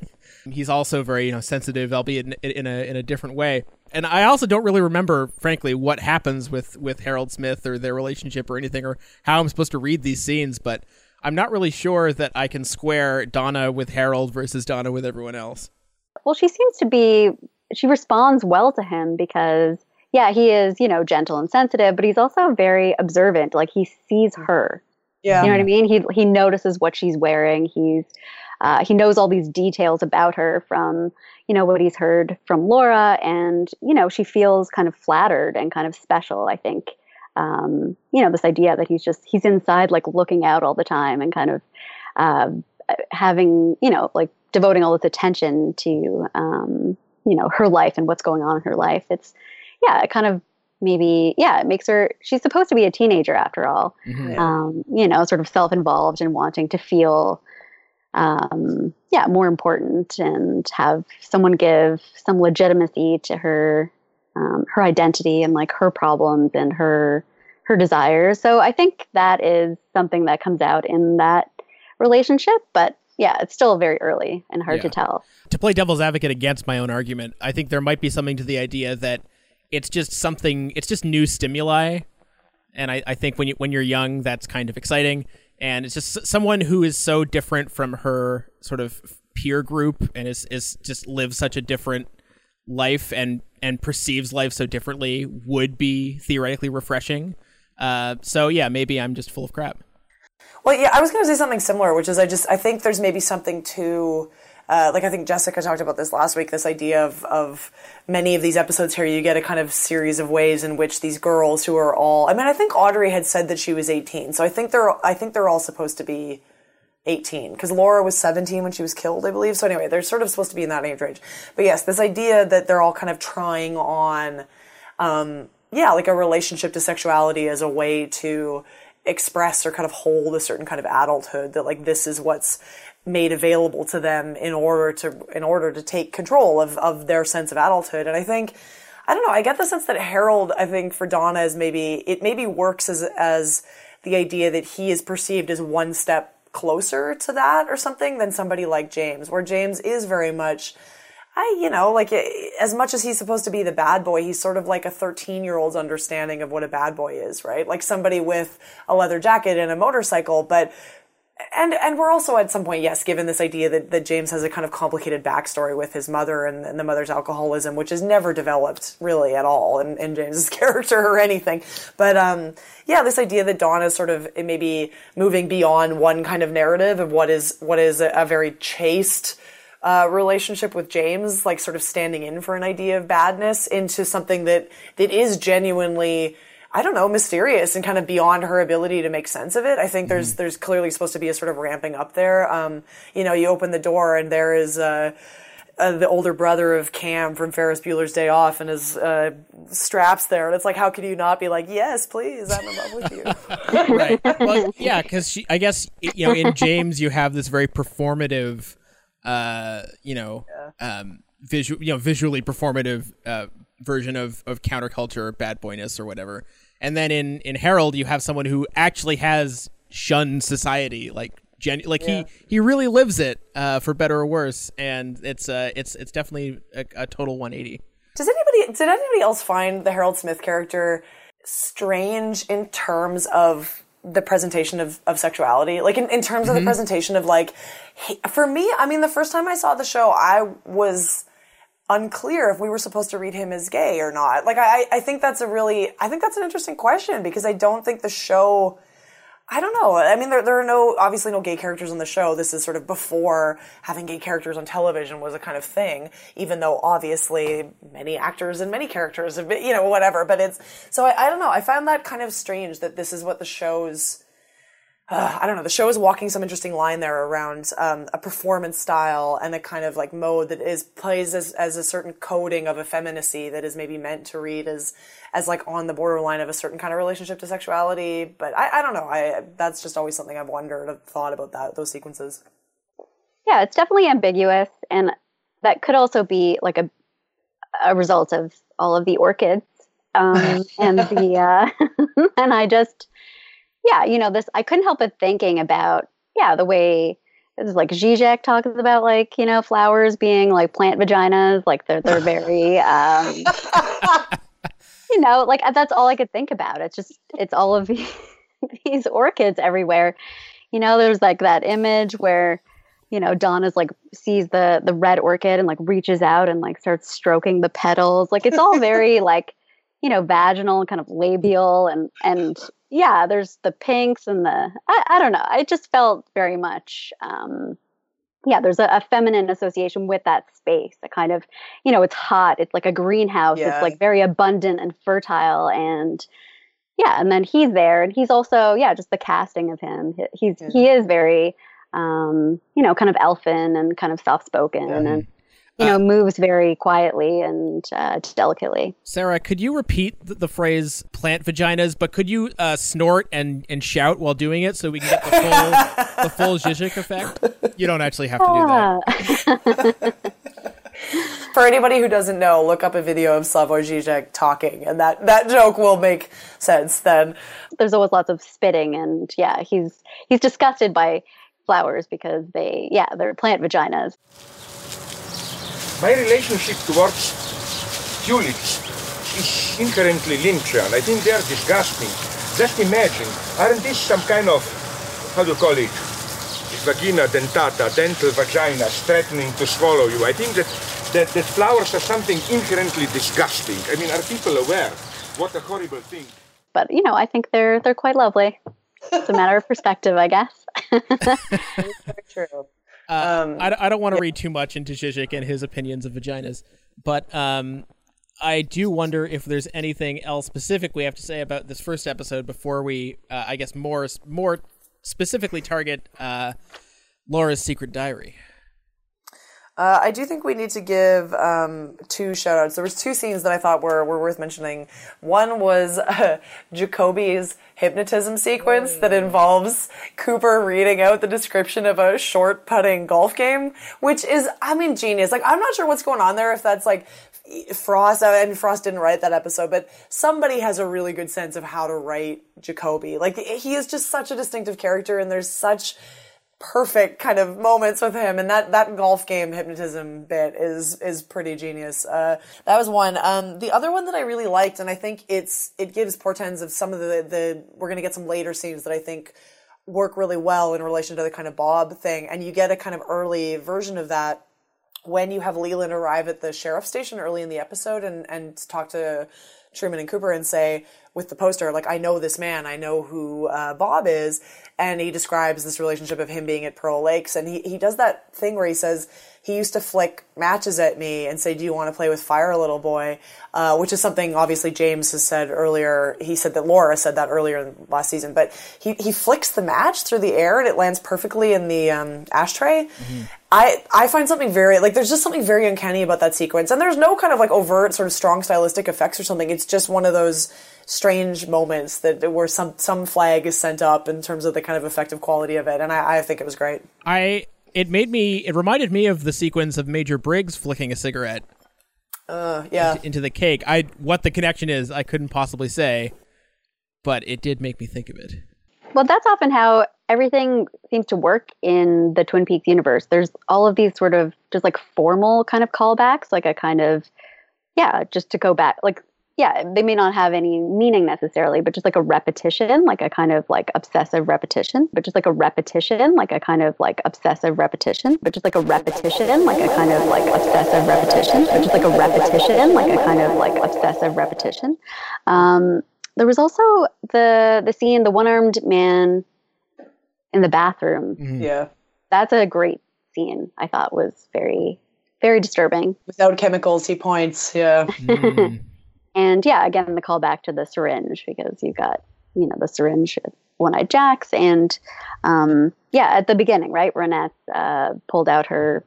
B: He's also very you know sensitive, albeit in, in a in a different way. And I also don't really remember, frankly, what happens with with Harold Smith or their relationship or anything, or how I'm supposed to read these scenes. But I'm not really sure that I can square Donna with Harold versus Donna with everyone else.
D: Well, she seems to be, she responds well to him because, yeah, he is, you know, gentle and sensitive, but he's also very observant. Like he sees her.
C: Yeah.
D: You know what I mean? He he notices what she's wearing. He's uh, he knows all these details about her from you know what he's heard from Laura, and you know she feels kind of flattered and kind of special. I think um, you know this idea that he's just he's inside like looking out all the time and kind of uh, having you know like devoting all this attention to um, you know her life and what's going on in her life. It's yeah, it kind of maybe yeah it makes her she's supposed to be a teenager after all um, you know, sort of self-involved and wanting to feel, um, yeah, more important and have someone give some legitimacy to her, um, her identity and like her problems and her her desires. So I think that is something that comes out in that relationship, but yeah, it's still very early and hard
B: Yeah.
D: to tell.
B: to play devil's advocate against my own argument, I think there might be something to the idea that it's just something, it's just new stimuli, and I, I think when you when you're young, that's kind of exciting, and it's just someone who is so different from her sort of peer group and is is just lives such a different life and and perceives life so differently would be theoretically refreshing. Uh, so yeah, maybe I'm just full of crap.
C: Well, yeah, I was going to say something similar, which is I just I think there's maybe something to. Uh, like I think Jessica talked about this last week. This idea of of many of these episodes here, you get a kind of series of ways in which these girls who are all. I mean, I think Audrey had said that she was 18, so I think they're I think they're all supposed to be 18 because Laura was 17 when she was killed, I believe. So anyway, they're sort of supposed to be in that age range. But yes, this idea that they're all kind of trying on, um, yeah, like a relationship to sexuality as a way to express or kind of hold a certain kind of adulthood. That like this is what's made available to them in order to in order to take control of of their sense of adulthood. And I think. I don't know. I get the sense that Harold, I think for Donna is maybe it maybe works as as the idea that he is perceived as one step closer to that or something than somebody like James, where James is very much I, you know, like eh, as much as he's supposed to be the bad boy, he's sort of like a 13 year old's understanding of what a bad boy is, right? Like somebody with a leather jacket and a motorcycle, but and and we're also at some point, yes, given this idea that, that James has a kind of complicated backstory with his mother and, and the mother's alcoholism, which is never developed really at all in, in James's character or anything. But um, yeah, this idea that Dawn is sort of maybe moving beyond one kind of narrative of what is what is a, a very chaste uh, relationship with James, like sort of standing in for an idea of badness, into something that that is genuinely. I don't know, mysterious and kind of beyond her ability to make sense of it. I think there's there's clearly supposed to be a sort of ramping up there. Um, you know, you open the door and there is uh, uh, the older brother of Cam from Ferris Bueller's Day Off and his uh, straps there, and it's like, how could you not be like, yes, please, I'm in love with you?
B: right. Well, yeah, because she, I guess you know in James you have this very performative, uh, you know, um, visual, you know, visually performative uh, version of of counterculture or bad boyness or whatever. And then in in Harold you have someone who actually has shunned society, like. Gen- like
C: Yeah.
B: he he really lives it uh, for better or worse, and it's uh it's it's definitely a, a total 180.
C: Does anybody did anybody else find the Harold Smith character strange in terms of the presentation of, of sexuality? Like in, in terms of the presentation of like he, for me, I mean the first time I saw the show I was unclear if we were supposed to read him as gay or not. Like I, I think that's a really I think that's an interesting question because I don't think the show I don't know. I mean, there, there are no, obviously no gay characters on the show. This is sort of before having gay characters on television was a kind of thing, even though obviously many actors and many characters have been, you know, whatever. But it's, so I, I don't know. I found that kind of strange that this is what the show's, uh, I don't know. The show is walking some interesting line there around um, a performance style and a kind of like mode that is plays as, as a certain coding of effeminacy that is maybe meant to read as as like on the borderline of a certain kind of relationship to sexuality. But I, I don't know. I that's just always something I've wondered, I've thought about that those sequences.
D: Yeah, it's definitely ambiguous, and that could also be like a a result of all of the orchids um, and the uh, and I just yeah, you know, this I couldn't help but thinking about yeah the way is like Zizek talks about like you know flowers being like plant vaginas, like they're they're very um, you know like that's all I could think about. It's just it's all of these, these orchids everywhere. You know, there's like that image where you know Donna's like sees the the red orchid and like reaches out and like starts stroking the petals. Like it's all very like you know vaginal kind of labial and and yeah, there's the pinks and the I, I don't know. I just felt very much um yeah, there's a, a, feminine association with that space. A kind of, you know, it's hot. It's like a greenhouse. Yeah. It's like very abundant and fertile, and yeah. And then he's there, and he's also, yeah, just the casting of him. He's yeah. he is very, um, you know, kind of elfin and kind of soft spoken, yeah. and you know, uh, moves very quietly and uh, delicately.
B: Sarah, could you repeat the, the, phrase "plant vaginas"? But could you uh, snort and, and shout while doing it so we can get the full the full Zizek effect? You don't actually have to do that.
C: For anybody who doesn't know, look up a video of Slavoj Zizek talking, and that, that joke will make sense then.
D: There's always lots of spitting, and yeah, he's he's disgusted by flowers because they, yeah, they're plant vaginas.
F: My relationship towards tulips is inherently Lynchian. I think they are disgusting. Just imagine, aren't these some kind of, how do you call it? Vagina dentata, dental vagina threatening to swallow you. I think that, that, that flowers are something inherently disgusting. I mean, are people aware? What a horrible thing.
D: But, you know, I think they're, they're quite lovely. It's a matter of perspective, I guess.
C: very true.
B: Uh, um, I, I don't want to yeah. read too much into Zizek and his opinions of vaginas, but um, I do wonder if there's anything else specific we have to say about this first episode before we, uh, I guess, more more specifically target uh, Laura's secret diary.
C: Uh, I do think we need to give um, two shout outs. There was two scenes that I thought were, were worth mentioning. One was uh, Jacoby's hypnotism sequence that involves Cooper reading out the description of a short putting golf game, which is, I mean, genius. Like, I'm not sure what's going on there, if that's like Frost, I mean, Frost didn't write that episode, but somebody has a really good sense of how to write Jacoby. Like, he is just such a distinctive character, and there's such perfect kind of moments with him. And that that golf game hypnotism bit is is pretty genius. Uh, that was one. Um, the other one that i really liked and i think it's it gives portends of some of the the we're going to get some later scenes that i think work really well in relation to the kind of bob thing. And you get a kind of early version of that when you have leland arrive at the sheriff's station early in the episode and and talk to truman and cooper and say with the poster, like, I know this man, I know who uh, Bob is. And he describes this relationship of him being at Pearl Lakes. And he, he does that thing where he says, he used to flick matches at me and say, "Do you want to play with fire, little boy?" Uh, which is something obviously James has said earlier. He said that Laura said that earlier in last season, but he he flicks the match through the air and it lands perfectly in the um, ashtray. Mm-hmm. I I find something very like there's just something very uncanny about that sequence, and there's no kind of like overt sort of strong stylistic effects or something. It's just one of those strange moments that where some some flag is sent up in terms of the kind of effective quality of it, and I, I think it was great.
B: I it made me it reminded me of the sequence of Major Briggs flicking a cigarette.
C: Uh, yeah.
B: Into, into, the cake. I what the connection is, I couldn't possibly say, but it did make me think of it.
D: Well, that's often how everything seems to work in the Twin Peaks universe. There's all of these sort of just like formal kind of callbacks, like a kind of yeah, just to go back like yeah, they may not have any meaning necessarily, but just like a repetition, like a kind of like obsessive repetition, but just like a repetition, like a kind of like obsessive repetition, but just like a repetition, like a kind of like obsessive repetition, but just like a repetition, like a kind of like obsessive repetition. Um, there was also the the scene, the one armed man in the bathroom.
C: Yeah.
D: That's a great scene. I thought was very very disturbing.
C: Without chemicals, he points. Yeah.
B: Mm.
D: And yeah, again, the callback to the syringe because you've got, you know, the syringe One Eyed Jacks. And um, yeah, at the beginning, right? Ronette uh, pulled out her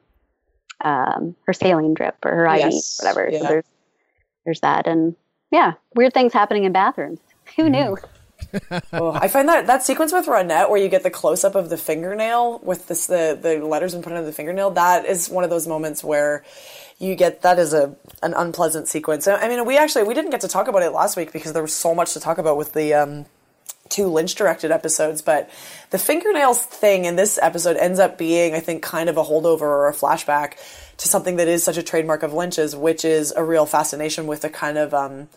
D: um, her saline drip or her IV,
C: Yes,
D: whatever.
C: yeah.
D: So there's, there's that. And yeah, weird things happening in bathrooms. Who knew?
C: Oh, I find that that sequence with Ronette where you get the close up of the fingernail with this the the letters and put under the fingernail. That is one of those moments where you get that is a an unpleasant sequence. I mean, we actually we didn't get to talk about it last week because there was so much to talk about with the um, two Lynch directed episodes, but the fingernails thing in this episode ends up being, I think, kind of a holdover or a flashback to something that is such a trademark of Lynch's, which is a real fascination with the kind of, um,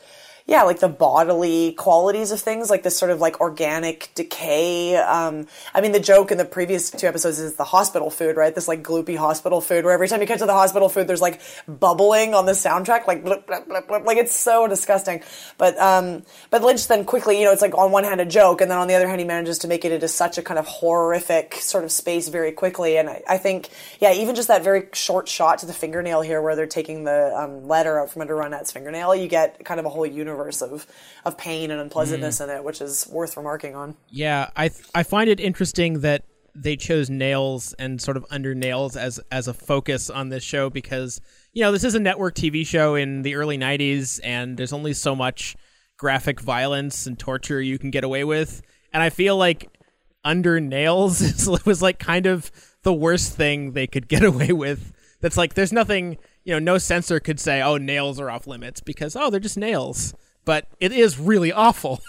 C: yeah, like the bodily qualities of things, like this sort of like organic decay. Um, I mean, the joke in the previous two episodes is the hospital food, right? This like gloopy hospital food where every time you cut to the hospital food, there's like bubbling on the soundtrack, like blip, blip, blip, blip. like it's so disgusting. But, um, but Lynch then quickly, you know, it's like on one hand a joke, and then on the other hand, he manages to make it into such a kind of horrific sort of space very quickly. And I, I think, yeah, even just that very short shot to the fingernail here where they're taking the um, letter out from under Ronette's fingernail, you get kind of a whole universe of, of pain and unpleasantness mm. in it, which is worth remarking on.
B: Yeah, I th- I find it interesting that they chose nails and sort of under nails as as a focus on this show because you know this is a network TV show in the early '90s and there's only so much graphic violence and torture you can get away with, and I feel like under nails was like kind of the worst thing they could get away with. That's like there's nothing you know no censor could say oh nails are off limits because oh they're just nails, but it is really awful.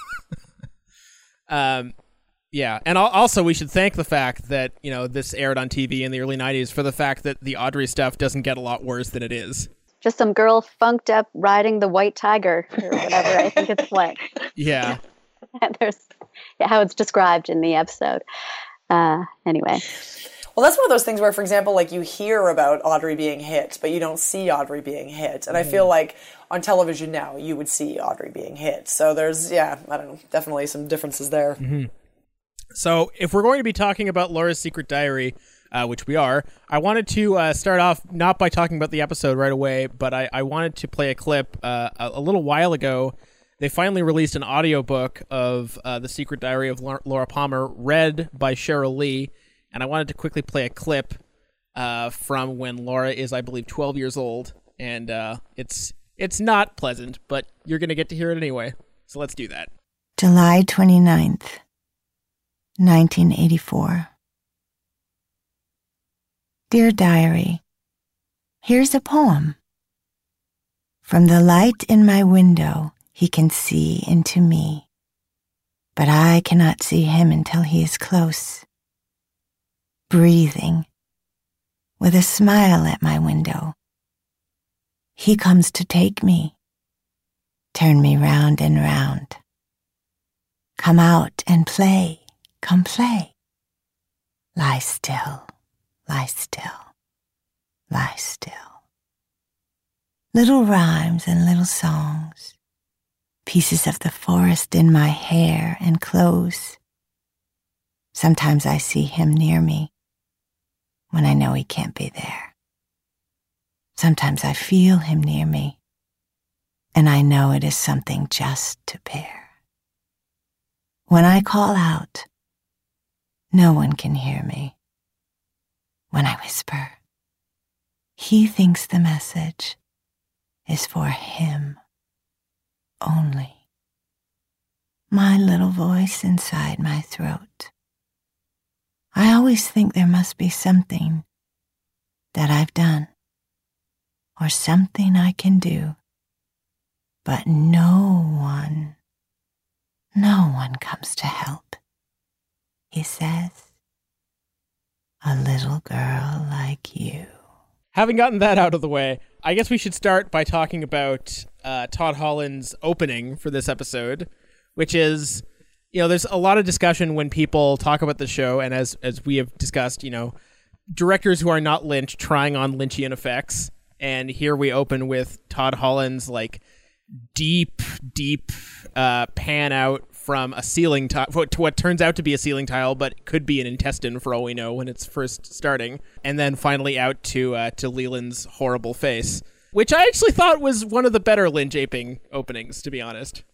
B: um, yeah, and also we should thank the fact that you know this aired on TV in the early '90s for the fact that the Audrey stuff doesn't get a lot worse than it is.
D: Just some girl funked up riding the white tiger or whatever. I think it's what
B: Yeah,
D: there's yeah, how it's described in the episode. Uh, anyway,
C: Well, that's one of those things where, for example, like you hear about Audrey being hit, but you don't see Audrey being hit. And I feel like on television now, you would see Audrey being hit. So there's, yeah, I don't know, definitely some differences there. Mm-hmm.
B: So, if we're going to be talking about Laura's Secret Diary, uh, which we are, I wanted to uh, start off not by talking about the episode right away, but I, I wanted to play a clip uh, a, a little while ago. They finally released an audiobook of uh, The Secret Diary of Lau- Laura Palmer, read by Sheryl Lee. And I wanted to quickly play a clip uh, from when Laura is, I believe, 12 years old. And uh, it's it's not pleasant, but you're going to get to hear it anyway. So let's do that.
G: July 29th, 1984. Dear Diary, here's a poem. From the light in my window, he can see into me, but I cannot see him until he is close. Breathing, with a smile at my window. He comes to take me, turn me round and round. Come out and play, come play. Lie still, lie still, lie still. Little rhymes and little songs, pieces of the forest in my hair and clothes. Sometimes I see him near me when I know he can't be there. Sometimes I feel him near me and I know it is something just to bear. When I call out, no one can hear me. When I whisper, he thinks the message is for him only. My little voice inside my throat. I always think there must be something that I've done or something I can do, but no one no one comes to help, he says. A little girl like you.
B: Having gotten that out of the way, I guess we should start by talking about uh, Todd Holland's opening for this episode, which is, you know, there's a lot of discussion when people talk about the show, and as as we have discussed, you know, directors who are not Lynch trying on Lynchian effects, and here we open with Todd Holland's like deep, deep uh, pan out from a ceiling tile to what turns out to be a ceiling tile, but could be an intestine for all we know when it's first starting, and then finally out to uh, to Leland's horrible face, which I actually thought was one of the better Lynch aping openings, to be honest.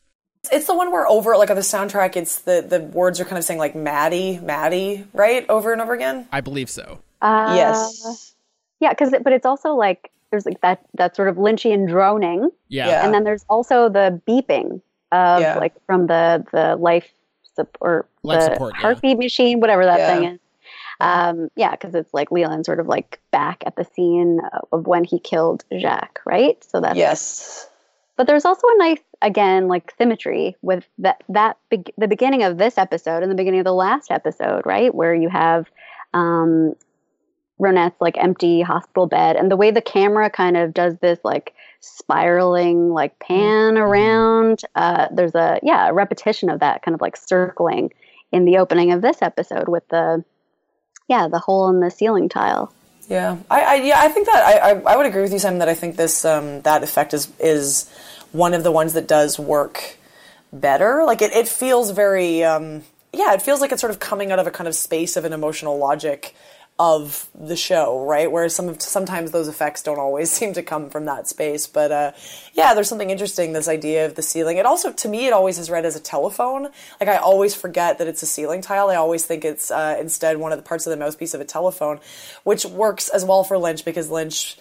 C: It's the one where over like on the soundtrack, it's the the words are kind of saying like Maddy, Maddy, right, over and over again.
B: I believe so.
D: Uh,
C: yes.
D: Yeah, because but it's also like there's like that that sort of Lynchian droning,
B: Yeah.
C: Yeah.
D: and then there's also the beeping of
C: Yeah.
D: like from the the life support
B: Life
D: the
B: support, yeah.
D: heartbeat machine, whatever that
C: Yeah.
D: thing is. Um, yeah, because it's like Leland sort of like back at the scene of when he killed Jacques, right? So that's
C: Yes.
D: but there's also a nice again like symmetry with that that be- the beginning of this episode and the beginning of the last episode right? Where you have um Ronette's like empty hospital bed and the way the camera kind of does this like spiraling like pan around uh there's a yeah a repetition of that kind of like circling in the opening of this episode with the yeah the hole in the ceiling tile.
C: Yeah, I, I yeah, I think that I, I, I would agree with you, Simon. That I think this um, that effect is is one of the ones that does work better. Like it, it feels very um, yeah, it feels like it's sort of coming out of a kind of space of an emotional logic of the show, right? Whereas some of, sometimes those effects don't always seem to come from that space. But uh, yeah, there's something interesting. This idea of the ceiling. It also, to me, it always is read as a telephone. Like I always forget that it's a ceiling tile. I always think it's uh, instead one of the parts of the mouthpiece of a telephone, which works as well for Lynch because Lynch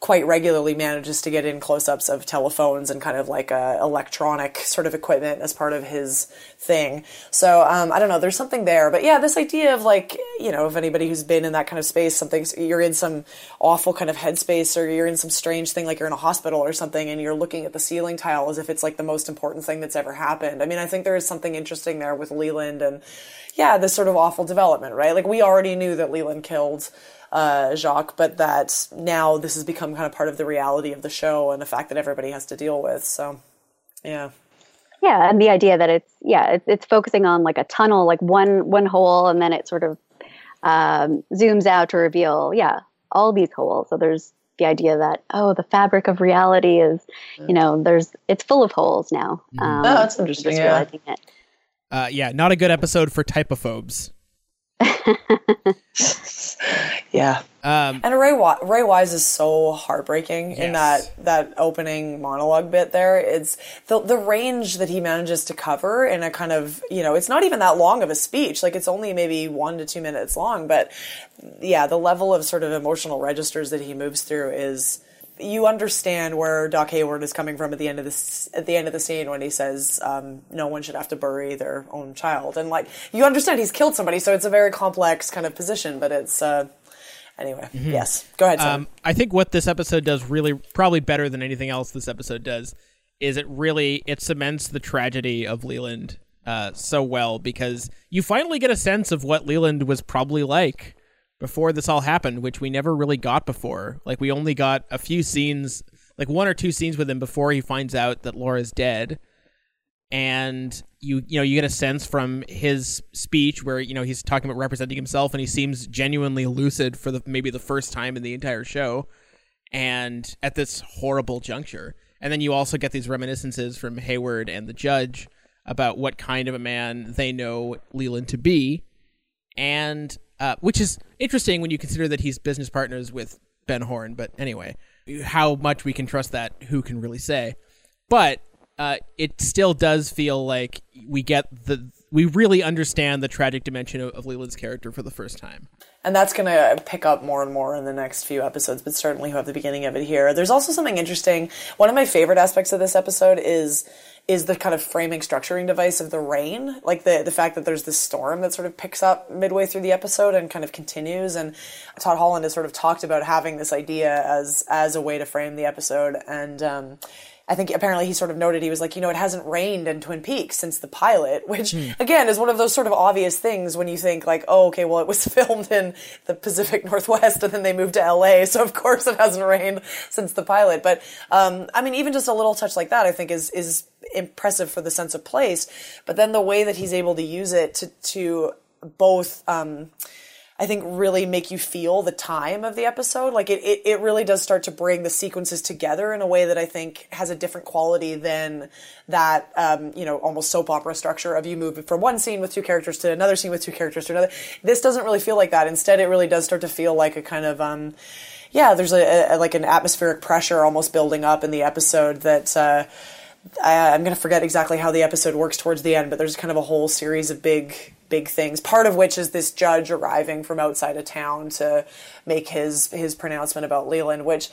C: quite regularly manages to get in close-ups of telephones and kind of like uh, electronic sort of equipment as part of his thing. So um, I don't know. There's something there, but yeah, this idea of like you know, if anybody who's been in that kind of space, something you're in some awful kind of headspace or you're in some strange thing like you're in a hospital or something, and you're looking at the ceiling tile as if it's like the most important thing that's ever happened. I mean, I think there is something interesting there with Leland and yeah, this sort of awful development, right? Like we already knew that Leland killed uh, Jacques, but that now this has become kind of part of the reality of the show and the fact that everybody has to deal with. So, yeah.
D: Yeah and the idea that it's yeah it's, it's focusing on like a tunnel like one one hole and then it sort of um, zooms out to reveal yeah all these holes so there's the idea that oh the fabric of reality is you know there's it's full of holes now um,
C: Oh, that's interesting,
D: just
C: yeah.
D: realizing it.
B: Uh, yeah, not a good episode for trypophobes.
C: Yeah.
B: Um,
C: And Ray Wi- Ray Wise is so heartbreaking in that that opening monologue bit there. It's the the range that he manages to cover in a kind of you know it's not even that long of a speech. Like it's only maybe one to two minutes long, but yeah, the level of sort of emotional registers that he moves through is. You understand where Doc Hayward is coming from at the end of this at the end of the scene when he says um, no one should have to bury their own child, and like you understand he's killed somebody, so it's a very complex kind of position. But it's uh, anyway, yes. Go ahead,
B: Um, I think what this episode does really, probably better than anything else this episode does, is it really it cements the tragedy of Leland uh, so well because you finally get a sense of what Leland was probably like before this all happened, which we never really got before. Like we only got a few scenes, like one or two scenes with him before he finds out that Laura's dead. And you you know you get a sense from his speech where you know he's talking about representing himself and he seems genuinely lucid for the maybe the first time in the entire show and at this horrible juncture. And then you also get these reminiscences from Hayward and the judge about what kind of a man they know Leland to be, and uh, which is interesting when you consider that he's business partners with Ben Horne. But anyway, how much we can trust that, who can really say? But uh, it still does feel like we get the we really understand the tragic dimension of, of Leland's character for the first time.
C: and that's going to pick up more and more in the next few episodes but certainly you have the beginning of it here there's also something interesting one of my favorite aspects of this episode is is the kind of framing structuring device of the rain like the the fact that there's this storm that sort of picks up midway through the episode and kind of continues. And todd holland has sort of talked about having this idea as as a way to frame the episode. And um I think apparently he sort of noted he was like, you know, it hasn't rained in Twin Peaks since the pilot, which again is one of those sort of obvious things when you think like, oh, okay, well, it was filmed in the Pacific Northwest and then they moved to LA, so of course it hasn't rained since the pilot. But um, I mean, even just a little touch like that, I think is is impressive for the sense of place. But then the way that he's able to use it to to both. Um, I think really make you feel the time of the episode. Like it, it, it really does start to bring the sequences together in a way that I think has a different quality than that, um, you know, almost soap opera structure of you move from one scene with two characters to another scene with two characters to another. This doesn't really feel like that. Instead, it really does start to feel like a kind of, um, yeah, there's a, a, like an atmospheric pressure almost building up in the episode that, uh, I, I'm going to forget exactly how the episode works towards the end, but there's kind of a whole series of big, big things. Part of which is this judge arriving from outside of town to make his his pronouncement about Leland, which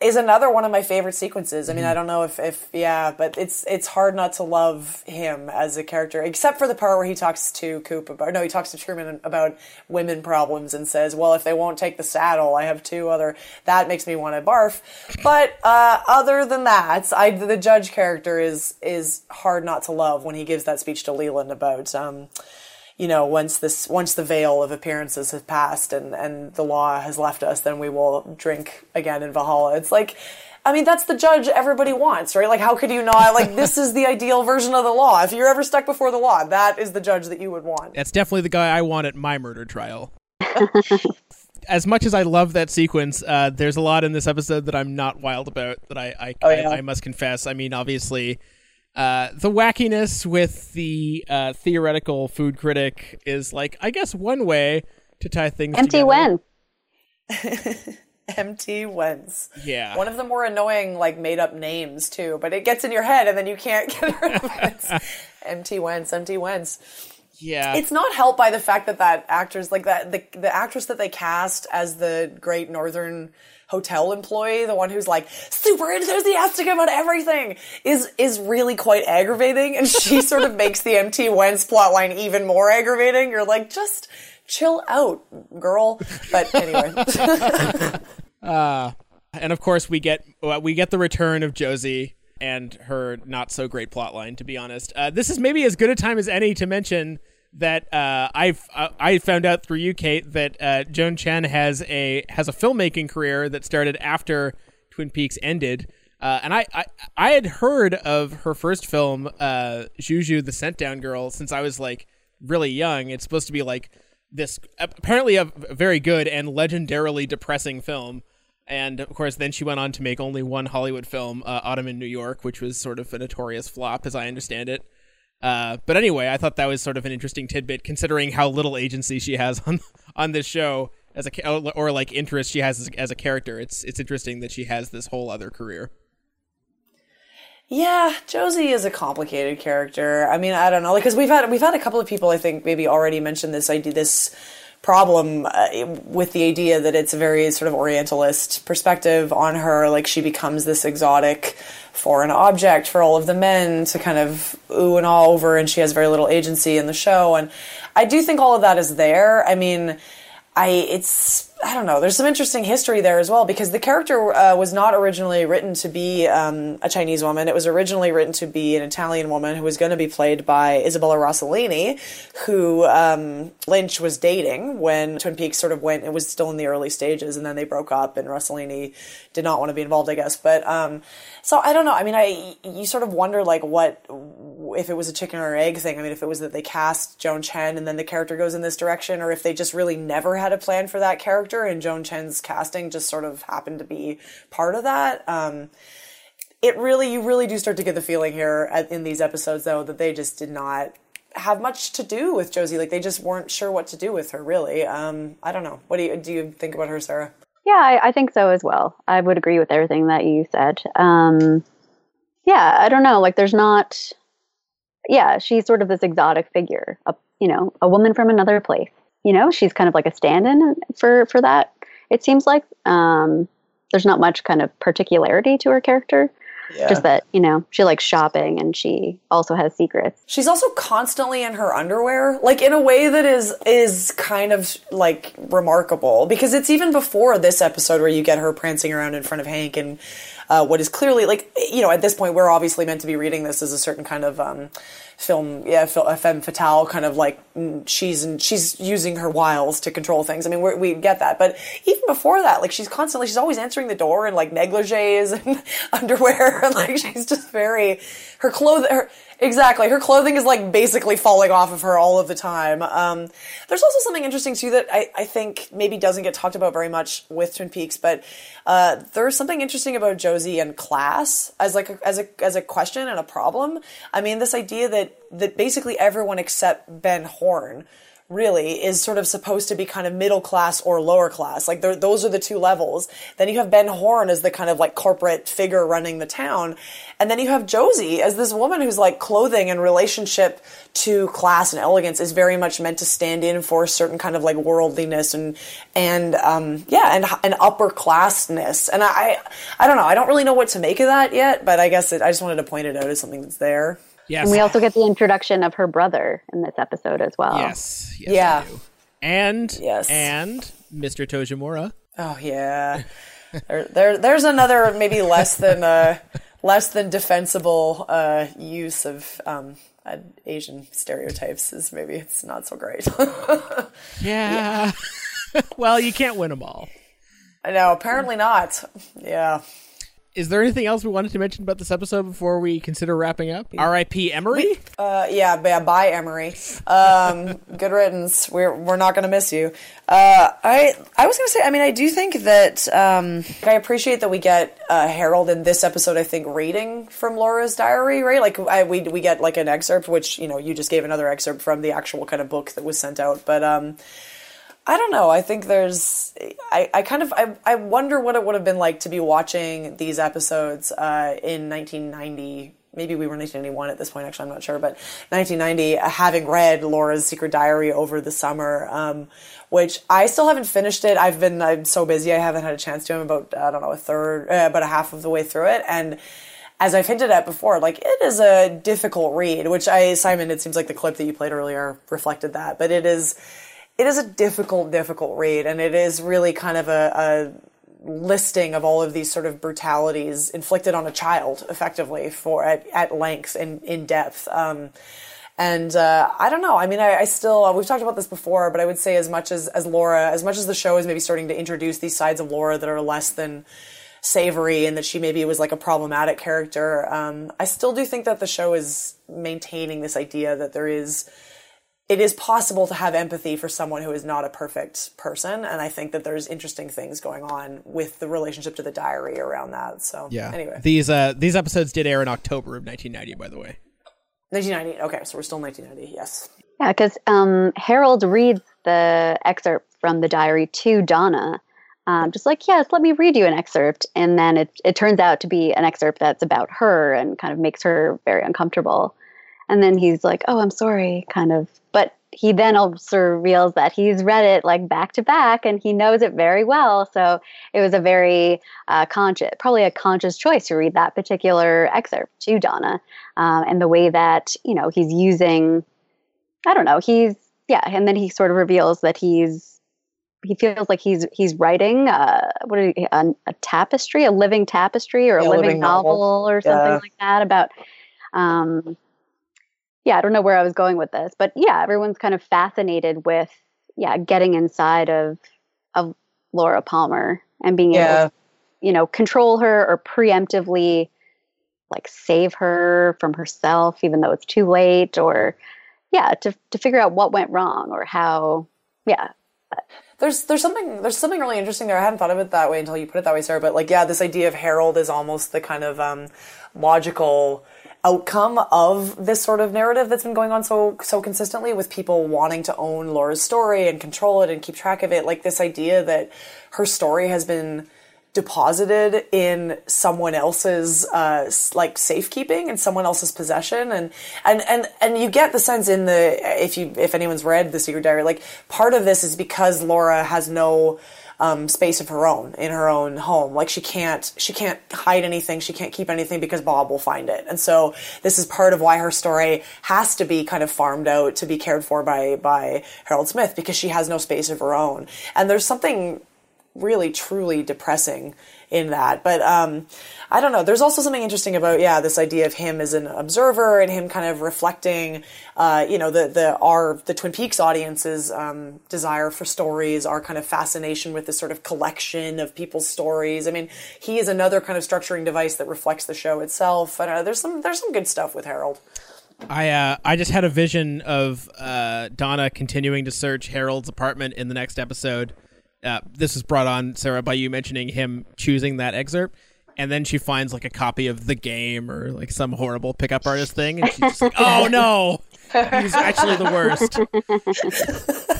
C: is another one of my favorite sequences. I mean, I don't know if, if yeah, but it's it's hard not to love him as a character, except for the part where he talks to Coop about no, he talks to Truman about women problems and says, "Well, if they won't take the saddle, I have two other." That makes me want to barf. But uh, other than that, I the judge character is is hard not to love when he gives that speech to Leland about. Um, you know, once this, once the veil of appearances has passed and, and the law has left us, then we will drink again in Valhalla. It's like, I mean, that's the judge everybody wants, right? Like, how could you not, like, this is the ideal version of the law. If you're ever stuck before the law, that is the judge that you would want.
B: That's definitely the guy I want at my murder trial. as much as I love that sequence, uh, there's a lot in this episode that I'm not wild about. That I I,
C: Oh, yeah.
B: I, I must confess. I mean, obviously, uh, the wackiness with the uh, theoretical food critic is like, I guess, one way to tie things.
D: Empty
B: together.
D: when?
C: MT Wentz.
B: Yeah.
C: One of the more annoying, like, made up names, too, but it gets in your head and then you can't get rid of it. MT Wentz, MT Wentz.
B: Yeah.
C: It's not helped by the fact that that actress, like that the the actress that they cast as the Great Northern hotel employee, the one who's like super enthusiastic about everything, is is really quite aggravating, and she sort of makes the MT Wentz plotline even more aggravating. You're like, just chill out, girl. But anyway, uh,
B: and of course we get uh, we get the return of Josie and her not so great plotline. To be honest, uh, this is maybe as good a time as any to mention that uh, I've uh, I found out through you, Kate, that uh, Joan Chen has a has a filmmaking career that started after Twin Peaks ended. Uh, and I, I I had heard of her first film, uh, Xiu Xiu the Sent Down Girl, since I was like really young. It's supposed to be like this apparently a very good and legendarily depressing film. And of course, then she went on to make only one Hollywood film, uh, Autumn in New York, which was sort of a notorious flop, as I understand it. Uh, but anyway, I thought that was sort of an interesting tidbit, considering how little agency she has on on this show as a or like interest she has as, as a character. It's it's interesting that she has this whole other career.
C: Yeah, Josie is a complicated character. I mean, I don't know, because we've had we've had a couple of people I think maybe already mentioned this idea, this problem uh, with the idea that it's a very sort of Orientalist perspective on her. Like she becomes this exotic foreign object for all of the men to kind of ooh and all over, and she has very little agency in the show. And I do think all of that is there. I mean, I it's I don't know. There's some interesting history there as well because the character uh, was not originally written to be um, a Chinese woman. It was originally written to be an Italian woman who was going to be played by Isabella Rossellini, who um, Lynch was dating when Twin Peaks sort of went. It was still in the early stages, and then they broke up, and Rossellini did not want to be involved, I guess. But um, so I don't know. I mean, I you sort of wonder like what if it was a chicken or egg thing. I mean, if it was that they cast Joan Chen and then the character goes in this direction, or if they just really never had a plan for that character and Joan Chen's casting just sort of happened to be part of that. Um, it really, you really do start to get the feeling here at, in these episodes, though, that they just did not have much to do with Josie. Like they just weren't sure what to do with her. Really, um, I don't know. What do you do? You think about her, Sarah?
D: Yeah, I, I think so as well. I would agree with everything that you said. Um, yeah, I don't know. Like, there's not. Yeah, she's sort of this exotic figure, a, you know, a woman from another place. You know, she's kind of like a stand-in for for that. It seems like um, there's not much kind of particularity to her character. Just that you know she likes shopping and she also has secrets.
C: She's also constantly in her underwear, like in a way that is is kind of like remarkable because it's even before this episode where you get her prancing around in front of Hank and uh, what is clearly like you know at this point we're obviously meant to be reading this as a certain kind of um, film, yeah, femme fatale kind of like mm, she's she's using her wiles to control things. I mean, we we get that, but even before that, like she's constantly, she's always answering the door in like negligees and underwear, and like she's just very her clothes. Her, Exactly. Her clothing is like basically falling off of her all of the time. Um, there's also something interesting too that I, I think maybe doesn't get talked about very much with Twin Peaks, but uh, there's something interesting about Josie and class as like a, as a as a question and a problem. I mean, this idea that that basically everyone except Ben Horne really is sort of supposed to be kind of middle class or lower class. Like those are the two levels. Then you have Ben Horne as the kind of like corporate figure running the town. And then you have Josie as this woman who's like clothing and relationship to class and elegance is very much meant to stand in for a certain kind of like worldliness and, and, um, yeah, and, and upper classness. And I, I don't know. I don't really know what to make of that yet, but I guess it, I just wanted to point it out as something that's there.
B: Yes.
D: And we also get the introduction of her brother in this episode as well.
B: Yes. yes
C: yeah.
B: And
C: yes.
B: and Mr. Tojamura.
C: Oh yeah. there, there there's another maybe less than uh less than defensible uh use of um uh, Asian stereotypes is maybe it's not so great.
B: yeah. yeah. well, you can't win them all.
C: I know. Apparently not. Yeah
B: is there anything else we wanted to mention about this episode before we consider wrapping up? R.I.P. Emory.
C: Uh, yeah, yeah. Bye, Emory. Um, good riddance. We're we're not going to miss you. Uh, I I was going to say. I mean, I do think that um, I appreciate that we get uh, Harold in this episode. I think reading from Laura's diary, right? Like I, we we get like an excerpt, which you know you just gave another excerpt from the actual kind of book that was sent out, but. Um, I don't know. I think there's. I, I kind of. I, I wonder what it would have been like to be watching these episodes uh, in 1990. Maybe we were 1991 at this point. Actually, I'm not sure, but 1990, uh, having read Laura's Secret Diary over the summer, um, which I still haven't finished it. I've been. I'm so busy. I haven't had a chance to. I'm about. I don't know a third, uh, about a half of the way through it, and as I've hinted at before, like it is a difficult read. Which I, Simon, it seems like the clip that you played earlier reflected that, but it is it is a difficult, difficult read, and it is really kind of a, a listing of all of these sort of brutalities inflicted on a child, effectively for at, at length and in depth. Um, and uh, I don't know. I mean, I, I still we've talked about this before, but I would say as much as as Laura, as much as the show is maybe starting to introduce these sides of Laura that are less than savory and that she maybe was like a problematic character, um, I still do think that the show is maintaining this idea that there is it is possible to have empathy for someone who is not a perfect person and i think that there's interesting things going on with the relationship to the diary around that so
B: yeah.
C: anyway.
B: These uh these episodes did air in october of 1990 by the way.
C: 1990 okay so we're still 1990 yes.
D: Yeah because um harold reads the excerpt from the diary to donna um, just like yes let me read you an excerpt and then it, it turns out to be an excerpt that's about her and kind of makes her very uncomfortable and then he's like, "Oh, I'm sorry," kind of. But he then also reveals that he's read it like back to back, and he knows it very well. So it was a very uh, conscious, probably a conscious choice to read that particular excerpt to Donna, um, and the way that you know he's using. I don't know. He's yeah, and then he sort of reveals that he's he feels like he's he's writing uh, what are you, a, a, tapestry, a living tapestry, or a living, living, novel, novel or something yeah. like that about um, yeah, I don't know where I was going with this, but yeah, everyone's kind of fascinated with yeah, getting inside of of Laura Palmer and being yeah. able to, you know, control her or preemptively like save her from herself even though it's too late or yeah, to to figure out what went wrong or how yeah.
C: There's there's something there's something really interesting there. I hadn't thought of it that way until you put it that way, Sara. But like, yeah, this idea of Harold is almost the kind of um, logical outcome of this sort of narrative that's been going on so so consistently with people wanting to own Laura's story and control it and keep track of it. Like this idea that her story has been deposited in someone else's uh, like safekeeping and someone else's possession. And and and and you get the sense in the if you if anyone's read the secret diary like part of this is because Laura has no um, space of her own in her own home. Like she can't she can't hide anything. She can't keep anything because Bob will find it. And so this is part of why her story has to be kind of farmed out to be cared for by by Harold Smith because she has no space of her own. And there's something really truly depressing in that. But um, I don't know. There's also something interesting about yeah this idea of him as an observer and him kind of reflecting, uh, you know, the the our the Twin Peaks audience's um, desire for stories, our kind of fascination with this sort of collection of people's stories. I mean, he is another kind of structuring device that reflects the show itself. I don't know. There's some there's some good stuff with Harold.
B: I uh, I just had a vision of uh, Donna continuing to search Harold's apartment in the next episode. Uh, this was brought on Sara by you mentioning him choosing that excerpt, and then she finds like a copy of the game or like some horrible pickup artist thing, and she's just like, "Oh no, he's actually the worst."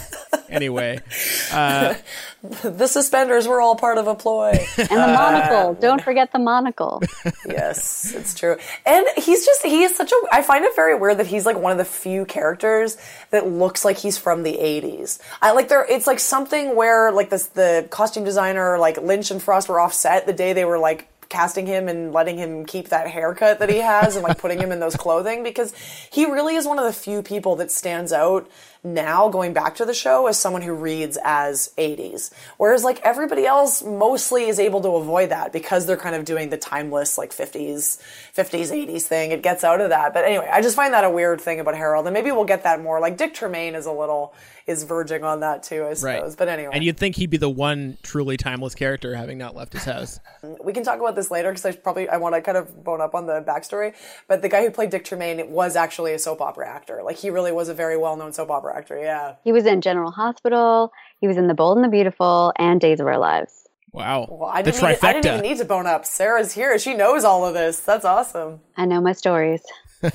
B: anyway, uh,
C: The suspenders were all part of a ploy.
D: And the monocle. Don't forget the monocle.
C: yes, it's true. And he's just he is such a I find it very weird that he's like one of the few characters that looks like he's from the 80s. I like there it's like something where like this the costume designer like Lynch and Frost were offset the day they were like casting him and letting him keep that haircut that he has and like putting him in those clothing because he really is one of the few people that stands out now going back to the show as someone who reads as 80s whereas like everybody else mostly is able to avoid that because they're kind of doing the timeless like 50s 50s 80s thing it gets out of that but anyway i just find that a weird thing about harold and maybe we'll get that more like dick tremayne is a little is verging on that too i suppose
B: right.
C: but anyway
B: and you'd think he'd be the one truly timeless character having not left his house.
C: we can talk about this later because I probably I want to kind of bone up on the backstory. But the guy who played Dick Tremayne was actually a soap opera actor. Like he really was a very well known soap opera actor. Yeah.
D: He was in General Hospital. He was in The Bold and the Beautiful and Days of Our Lives.
B: Wow,
C: Well, I
B: the
C: didn't, even, I didn't even need to bone up. Sara's here. She knows all of this. That's awesome.
D: I know my stories.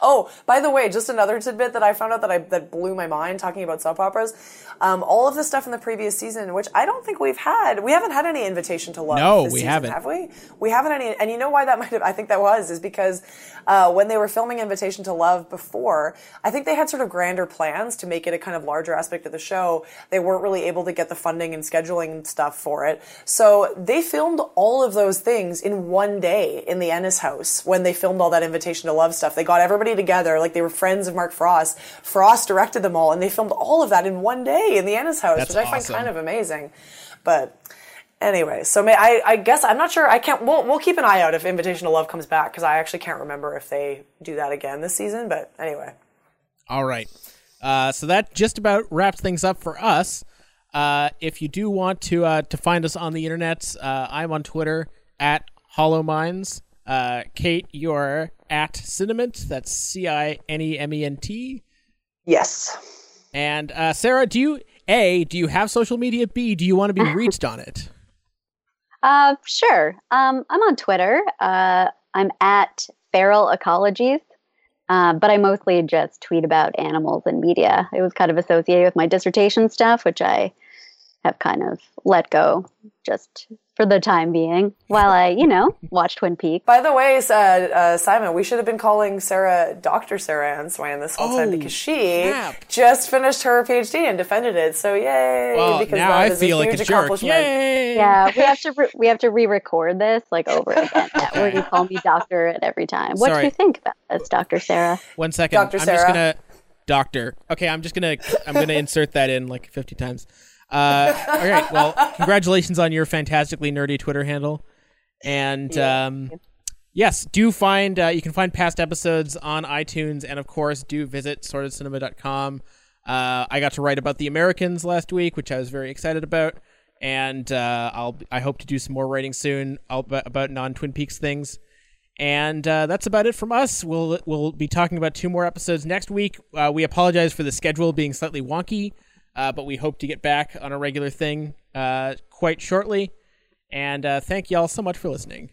C: Oh, by the way, just another tidbit that I found out that I that blew my mind talking about soap operas. Um, all of the stuff in the previous season, which I don't think we've had, we haven't had any invitation to love.
B: No,
C: this
B: we
C: season,
B: haven't.
C: Have we? We haven't any, and you know why that might have? I think that was is because uh, when they were filming Invitation to Love before, I think they had sort of grander plans to make it a kind of larger aspect of the show. They weren't really able to get the funding and scheduling stuff for it, so they filmed all of those things in one day in the Ennis house when they filmed all that Invitation to Love stuff. They got everybody together, like they were friends of Mark Frost. Frost directed them all, and they filmed all of that in one day in the Ennis house,
B: That's
C: which I find kind of amazing. But anyway, so may, I, I guess I'm not sure. I can't. We'll, we'll keep an eye out if Invitation to Love comes back because I actually can't remember if they do that again this season. But anyway,
B: All right. Uh, so that just about wraps things up for us. Uh, if you do want to uh, to find us on the internet, uh, I'm on Twitter at Hollow Minds. Uh, Kate, you're at Cinement. That's C I N E M E N T.
C: yes.
B: And uh, Sara, do you a do you have social media? B do you want to be reached on it?
D: Uh, sure. Um, I'm on Twitter. Uh, I'm at Feral Ecologies, uh, but I mostly just tweet about animals and media. It was kind of associated with my dissertation stuff, which I have kind of let go just for the time being while I, you know, watch Twin Peaks.
C: By the way, uh, uh, Simon, we should have been calling Sara Dr. Sara Ann Swain this whole time
B: Oh,
C: because she
B: snap.
C: just finished her PhD and defended it. So yay!
B: Well,
C: because
B: now
C: that
B: I
C: is
B: feel
C: a
B: like
C: huge
B: a jerk.
C: accomplishment.
B: Yay!
D: Yeah, we have to re- we have to re-record this like over again, where you call me doctor at every time. What
B: Sorry.
D: do you think about this, Doctor Sara?
B: One second.
C: Dr.
B: I'm
C: Sara.
B: just gonna doctor. Okay, I'm just gonna I'm gonna insert that in like 50 times. Uh, all right. Well, congratulations on your fantastically nerdy Twitter handle, and um, yes, do find uh, you can find past episodes on iTunes, and of course, do visit sortedcinema.com. Uh, I got to write about the Americans last week, which I was very excited about, and uh, I'll I hope to do some more writing soon about, about non Twin Peaks things. And uh, that's about it from us. We'll we'll be talking about two more episodes next week. Uh, we apologize for the schedule being slightly wonky, uh, but we hope to get back on a regular thing uh, quite shortly. And uh, thank you all so much for listening.